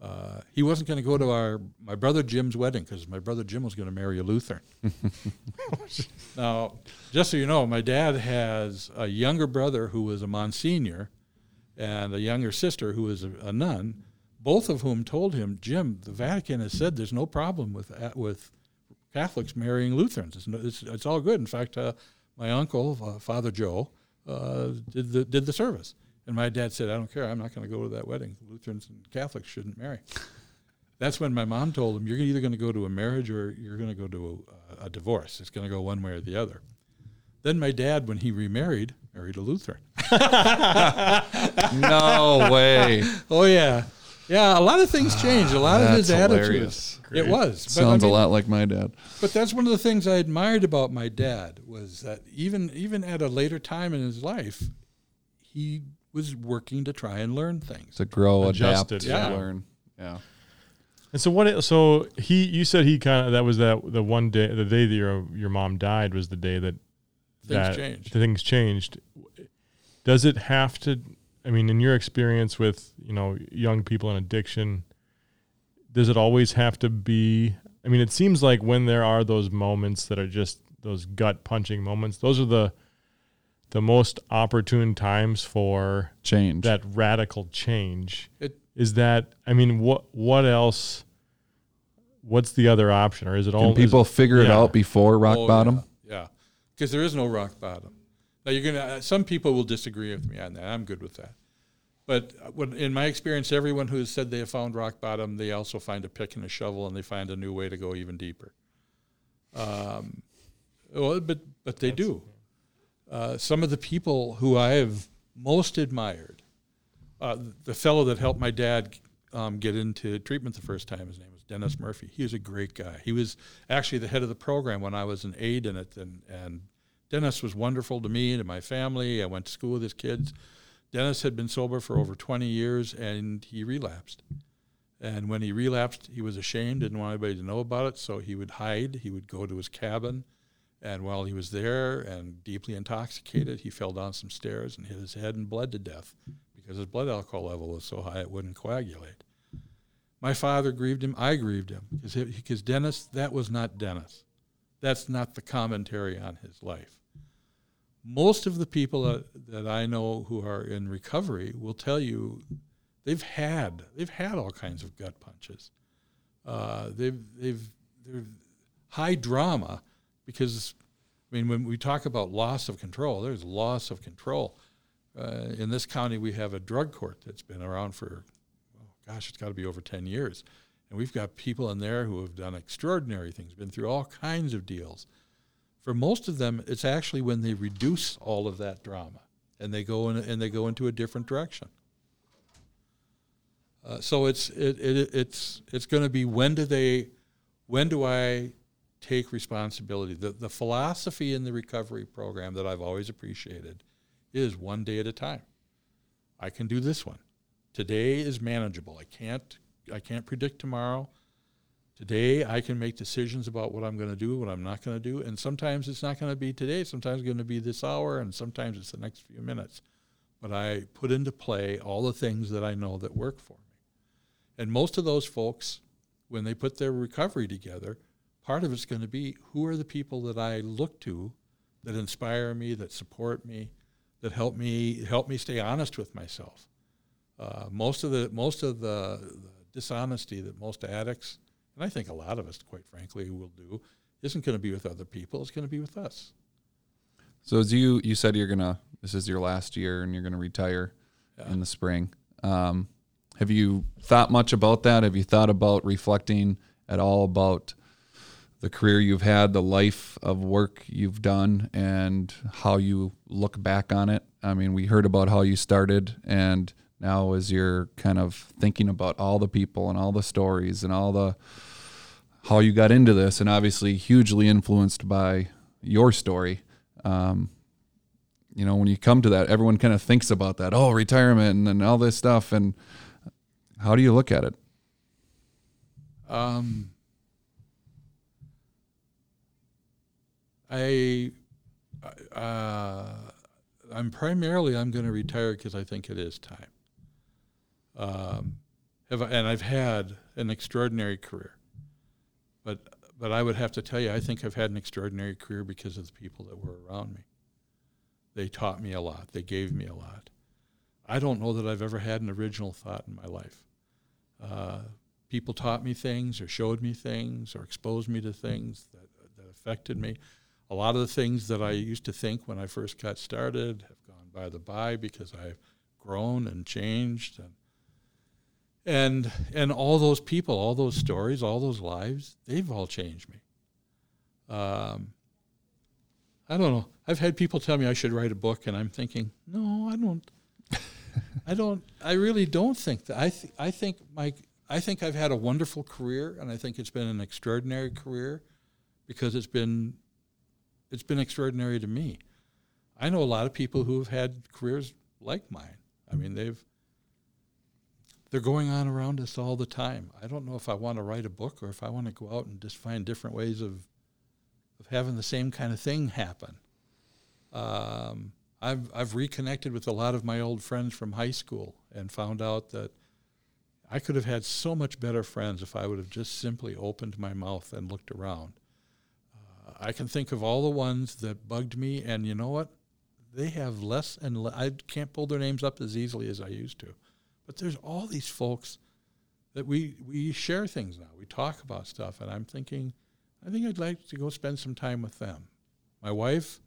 Uh, he wasn't going to go to our my brother Jim's wedding because my brother Jim was going to marry a Lutheran. now, just so you know, my dad has a younger brother who was a Monsignor, and a younger sister who was a, a nun. Both of whom told him, Jim, the Vatican has said there's no problem with with Catholics marrying Lutherans. It's, it's, it's all good. In fact, uh, my uncle, uh, Father Joe, uh, did the did the service, and my dad said, "I don't care. I'm not going to go to that wedding. Lutherans and Catholics shouldn't marry." That's when my mom told him, "You're either going to go to a marriage or you're going to go to a, a divorce. It's going to go one way or the other." Then my dad, when he remarried, married a Lutheran. No way. Oh yeah, yeah. A lot of things ah, changed. A lot of his attitudes. It was. But, I Sounds mean, a lot like my dad. But that's one of the things I admired about my dad was that even even at a later time in his life, he was working to try and learn things. To grow, Adjusted, adapt, yeah. learn. Yeah. And so what? So he, you said he kind of that was that the one day, the day that your your mom died was the day that Things that changed. Things changed. Does it have to? I mean, in your experience with you know young people in addiction, does it always have to be? I mean, it seems like when there are those moments that are just those gut punching moments, those are the the most opportune times for Change. that radical change It- is that i mean what what else what's the other option or is it Can all people is, figure it out before rock Oh, bottom? Yeah, because there is no rock bottom. Now you're gonna. Uh, some people will disagree with me on that. I'm good with that. But uh, when, in my experience, everyone who has said they have found rock bottom, they also find a pick and a shovel, and they find a new way to go even deeper. Um, well, but but they do. Uh, some of the people who I have most admired, uh, the fellow that helped my dad um, get into treatment the first time, his name was Dennis Murphy. He was a great guy. He was actually the head of the program when I was an aide in it, and, and Dennis was wonderful to me and to my family. I went to school with his kids. Dennis had been sober for over 20 years, and he relapsed. And when he relapsed, he was ashamed, didn't want anybody to know about it, so he would hide. He would go to his cabin, and while he was there and deeply intoxicated, he fell down some stairs and hit his head and bled to death because his blood alcohol level was so high it wouldn't coagulate. My father grieved him. I grieved him because, Dennis, that was not Dennis. That's not the commentary on his life. Most of the people that, that I know who are in recovery will tell you they've had they've had all kinds of gut punches. Uh, they've they've they're high drama because I mean when we talk about loss of control, there's loss of control. Uh, in this county, we have a drug court that's been around for oh gosh, it's got to be over ten years, And we've got people in there who have done extraordinary things, been through all kinds of deals. For most of them, it's actually when they reduce all of that drama and they go in and they go into a different direction. Uh, so it's it, it it's it's going to be when do they when do I take responsibility? The the philosophy in the recovery program that I've always appreciated is one day at a time. I can do this one. Today is manageable. I can't I can't predict tomorrow. Today I can make decisions about what I'm going to do, what I'm not going to do, and sometimes it's not going to be today, sometimes it's going to be this hour and sometimes it's the next few minutes. But I put into play all the things that I know that work for me. And most of those folks when they put their recovery together, part of it's going to be who are the people that I look to that inspire me, that support me, that help me help me stay honest with myself. Uh, most of the most of the, the, dishonesty that most addicts, and I think a lot of us, quite frankly, will do, isn't going to be with other people. It's going to be with us. So as you you said, you're gonna this is your last year and you're gonna retire Yeah. in the spring. Um, have you thought much about that? Have you thought about reflecting at all about the career you've had, the life of work you've done, and how you look back on it? I mean, we heard about how you started, and now as you're kind of thinking about all the people and all the stories and all the how you got into this, and obviously hugely influenced by your story. Um, you know, when you come to that, everyone kind of thinks about that, oh, retirement and, all this stuff. And how do you look at it? Um, I, uh, I'm primarily I'm going to retire because I think it is time. Um, have I- and I've had an extraordinary career, but but I would have to tell you I think I've had an extraordinary career because of the people that were around me. They taught me a lot. They gave me a lot. I don't know that I've ever had an original thought in my life. Uh, people taught me things or showed me things or exposed me to things that, that affected me. A lot of the things that I used to think when I first got started have gone by the by because I've grown and changed and and and all those people, all those stories, all those lives, they've all changed me. Um, I don't know. I've had people tell me I should write a book, and I'm thinking, no, I don't. I don't. I really don't think that. I th- I think my I think I've had a wonderful career, and I think it's been an extraordinary career because it's been it's been extraordinary to me. I know a lot of people who have had careers like mine. I mean, they've they're going on around us all the time. I don't know if I want to write a book or if I want to go out and just find different ways of of having the same kind of thing happen. Um, I've I've reconnected with a lot of my old friends from high school and found out that I could have had so much better friends if I would have just simply opened my mouth and looked around. Uh, I can think of all the ones that bugged me, and you know what? They have less and le- I can't pull their names up as easily as I used to. But there's all these folks that we we share things now. We talk about stuff, and I'm thinking, I think I'd like to go spend some time with them. My wife,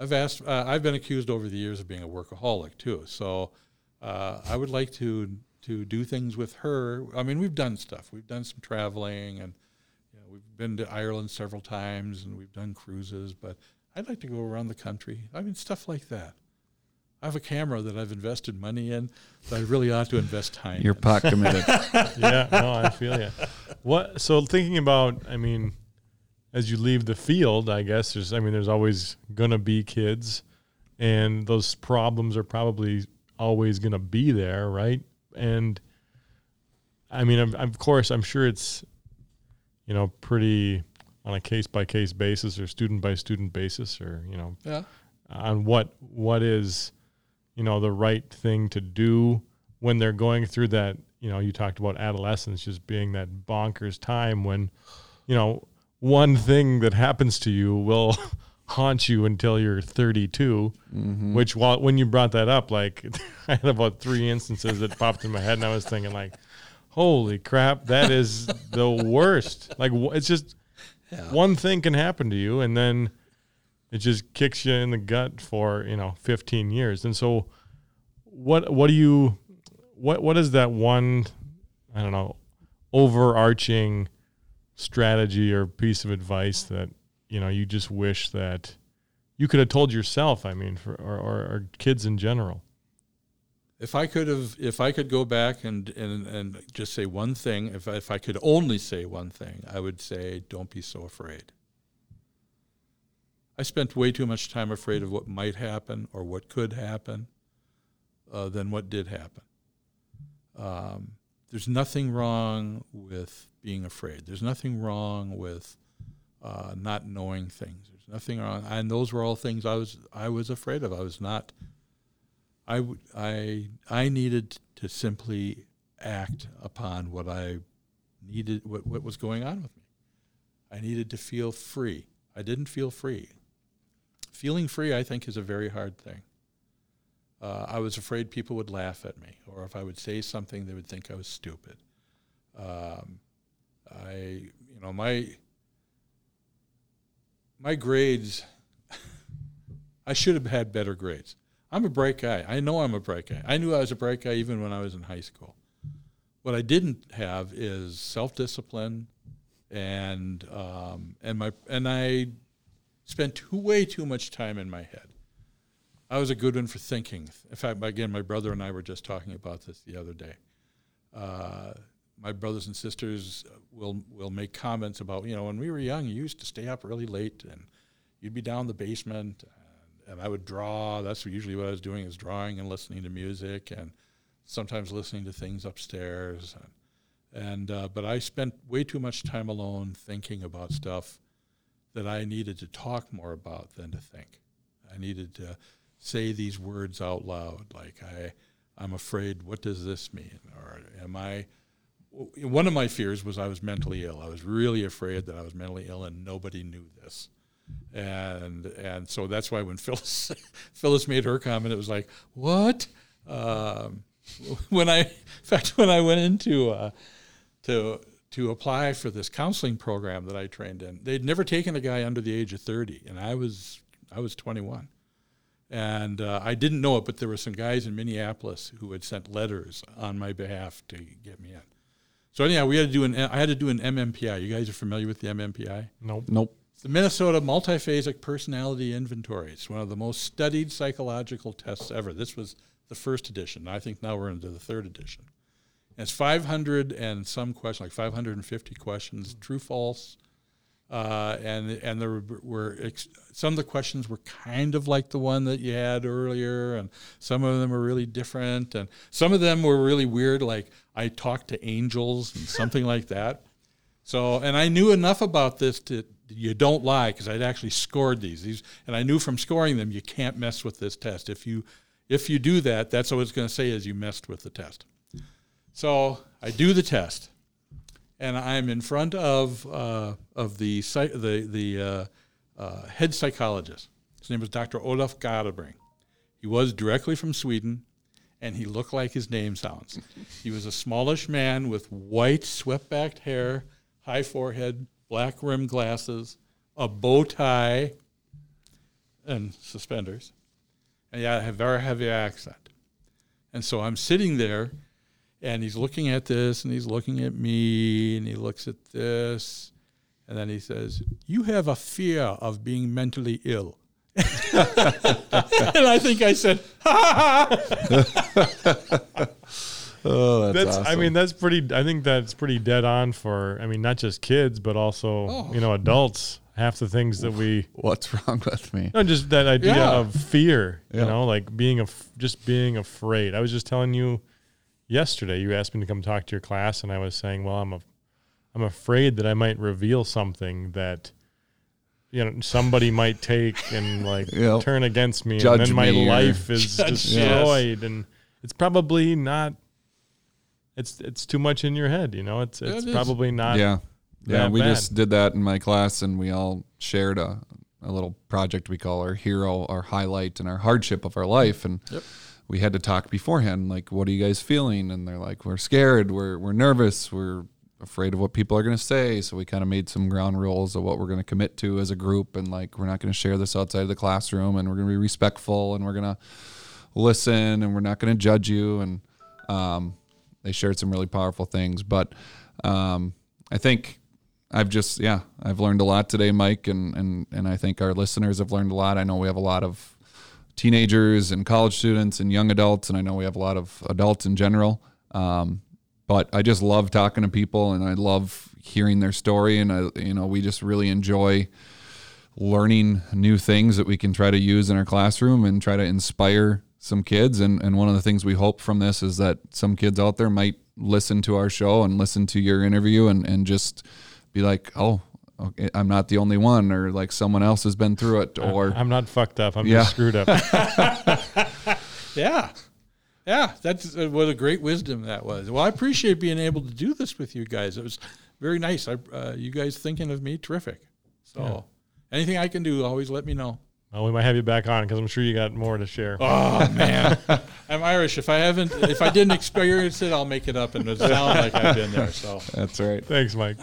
I've asked, uh, I've been accused over the years of being a workaholic too. So uh, I would like to to do things with her. I mean, we've done stuff. We've done some traveling, and you know, we've been to Ireland several times, and we've done cruises. But I'd like to go around the country. I mean, stuff like that. I have a camera that I've invested money in that I really ought to invest time. In. You're in. pot committed. yeah, no, I feel you. What? So thinking about, I mean, as you leave the field, I guess there's, I mean, there's always gonna be kids, and those problems are probably always gonna be there, right? And I mean, of, of course, I'm sure it's, you know, pretty on a case by case basis or student by student basis, or you know, yeah. on what what is you know the right thing to do when they're going through that you know you talked about adolescence just being that bonkers time when you know one thing that happens to you will haunt you until you're 32 mm-hmm. which while when you brought that up like i had about three instances that popped in my head and i was thinking like holy crap that is the worst. Like it's just one thing can happen to you and then it just kicks you in the gut for you know 15 years and so what what do you what what is that one i don't know overarching strategy or piece of advice that you know you just wish that you could have told yourself? I mean, for or, or, or kids in general. If I could have, if I could go back and, and, and just say one thing, if if I could only say one thing, I would say, don't be so afraid. I spent way too much time afraid of what might happen or what could happen uh, than what did happen. Um, there's nothing wrong with being afraid. There's nothing wrong with uh, not knowing things. There's nothing wrong, and those were all things I was I was afraid of. I was not I, I, I needed to simply act upon what I needed, what, what was going on with me. I needed to feel free. I didn't feel free. Feeling free, I think, is a very hard thing. Uh, I was afraid people would laugh at me, or if I would say something, they would think I was stupid. Um, I, you know, my my grades. I should have had better grades. I'm a bright guy. I know I'm a bright guy. I knew I was a bright guy even when I was in high school. What I didn't have is self discipline, and um, and my and I spent too, way too much time in my head. I was a good one for thinking. In fact, again, my brother and I were just talking about this the other day. Uh, my brothers and sisters will will make comments about you know when we were young, you used to stay up really late and you'd be down in the basement and I would draw. That's usually what I was doing is drawing and listening to music and sometimes listening to things upstairs. And, and uh, but I spent way too much time alone thinking about stuff that I needed to talk more about than to think. I needed to say these words out loud, like I, I'm afraid. What does this mean? Or am I? One of my fears was I was mentally ill. I was really afraid that I was mentally ill, and nobody knew this and and so that's why when Phyllis Phyllis made her comment, it was like, what? Um, when I, in fact, when I went into uh, to to apply for this counseling program that I trained in, they'd never taken a guy under the age of thirty, and I was I was twenty one, and uh, I didn't know it, but there were some guys in Minneapolis who had sent letters on my behalf to get me in. So anyhow, we had to do an I had to do an MMPI. You guys are familiar with the MMPI? Nope. Nope. It's The Minnesota Multiphasic Personality Inventory. It's one of the most studied psychological tests ever. This was the first edition. I think now we're into the third edition. It's 500 and some questions, like 550 questions, true, false. Uh, and and there were ex- some of the questions were kind of like the one that you had earlier, and some of them were really different, and some of them were really weird, like I talked to angels and something like that. So, and I knew enough about this to you don't lie because I'd actually scored these. These, and I knew from scoring them you can't mess with this test. If you if you do that, that's what it's going to say is you messed with the test. So I do the test, and I'm in front of uh, of the the the uh, uh, head psychologist. His name was Dr. Olaf Gadebring. He was directly from Sweden, and he looked like his name sounds. he was a smallish man with white swept back hair, high forehead, black rimmed glasses, a bow tie, and suspenders. And yeah, a very heavy accent. And so I'm sitting there, and he's looking at this, and he's looking at me, and he looks at this, and then he says, You have a fear of being mentally ill. and I think I said, ha ha ha. Oh, that's, That's, I mean, that's pretty. I think that's pretty dead on for. I mean, not just kids, but also Oh. you know adults. Half the things that we, what's wrong with me? no, just that idea Yeah. of fear. Yeah. You know, like being a, just being afraid. I was just telling you yesterday. You asked me to come talk to your class, and I was saying, well, I'm a, I'm afraid that I might reveal something that. You know, somebody might take and like Yep. turn against me, Judge and then my me life is Judge- destroyed, and it's probably not it's it's too much in your head, you know. It's it's it is. probably not. yeah, yeah. We bad. just did that in my class, and we all shared a, a little project we call our hero, our highlight, and our hardship of our life, and. Yep. We had to talk beforehand, like, what are you guys feeling? And they're like, we're scared, we're we're nervous, we're afraid of what people are going to say. So we kind of made some ground rules of what we're going to commit to as a group, and like, we're not going to share this outside of the classroom, and we're going to be respectful, and we're going to listen, and we're not going to judge you. And um, they shared some really powerful things. But um, I think I've just yeah I've learned a lot today, Mike, and and and I think our listeners have learned a lot. I know we have a lot of teenagers and college students and young adults, and I know we have a lot of adults in general. Um, but I just love talking to people, and I love hearing their story, and I you know we just really enjoy learning new things that we can try to use in our classroom and try to inspire some kids. And, and one of the things we hope from this is that some kids out there might listen to our show and listen to your interview and, and just be like, oh, okay, I'm not the only one, or like someone else has been through it, or I'm not fucked up. I'm Yeah. just screwed up. Yeah. Yeah, that's uh, what a great wisdom that was. Well, I appreciate being able to do this with you guys. It was very nice. I, uh, you guys thinking of me, terrific. So, anything I can do, always let me know. well, we might have you back on because I'm sure you got more to share. Oh man, I'm Irish. If I haven't, if I didn't experience it, I'll make it up and it'll sound like I've been there. So, that's right. Thanks, Mike.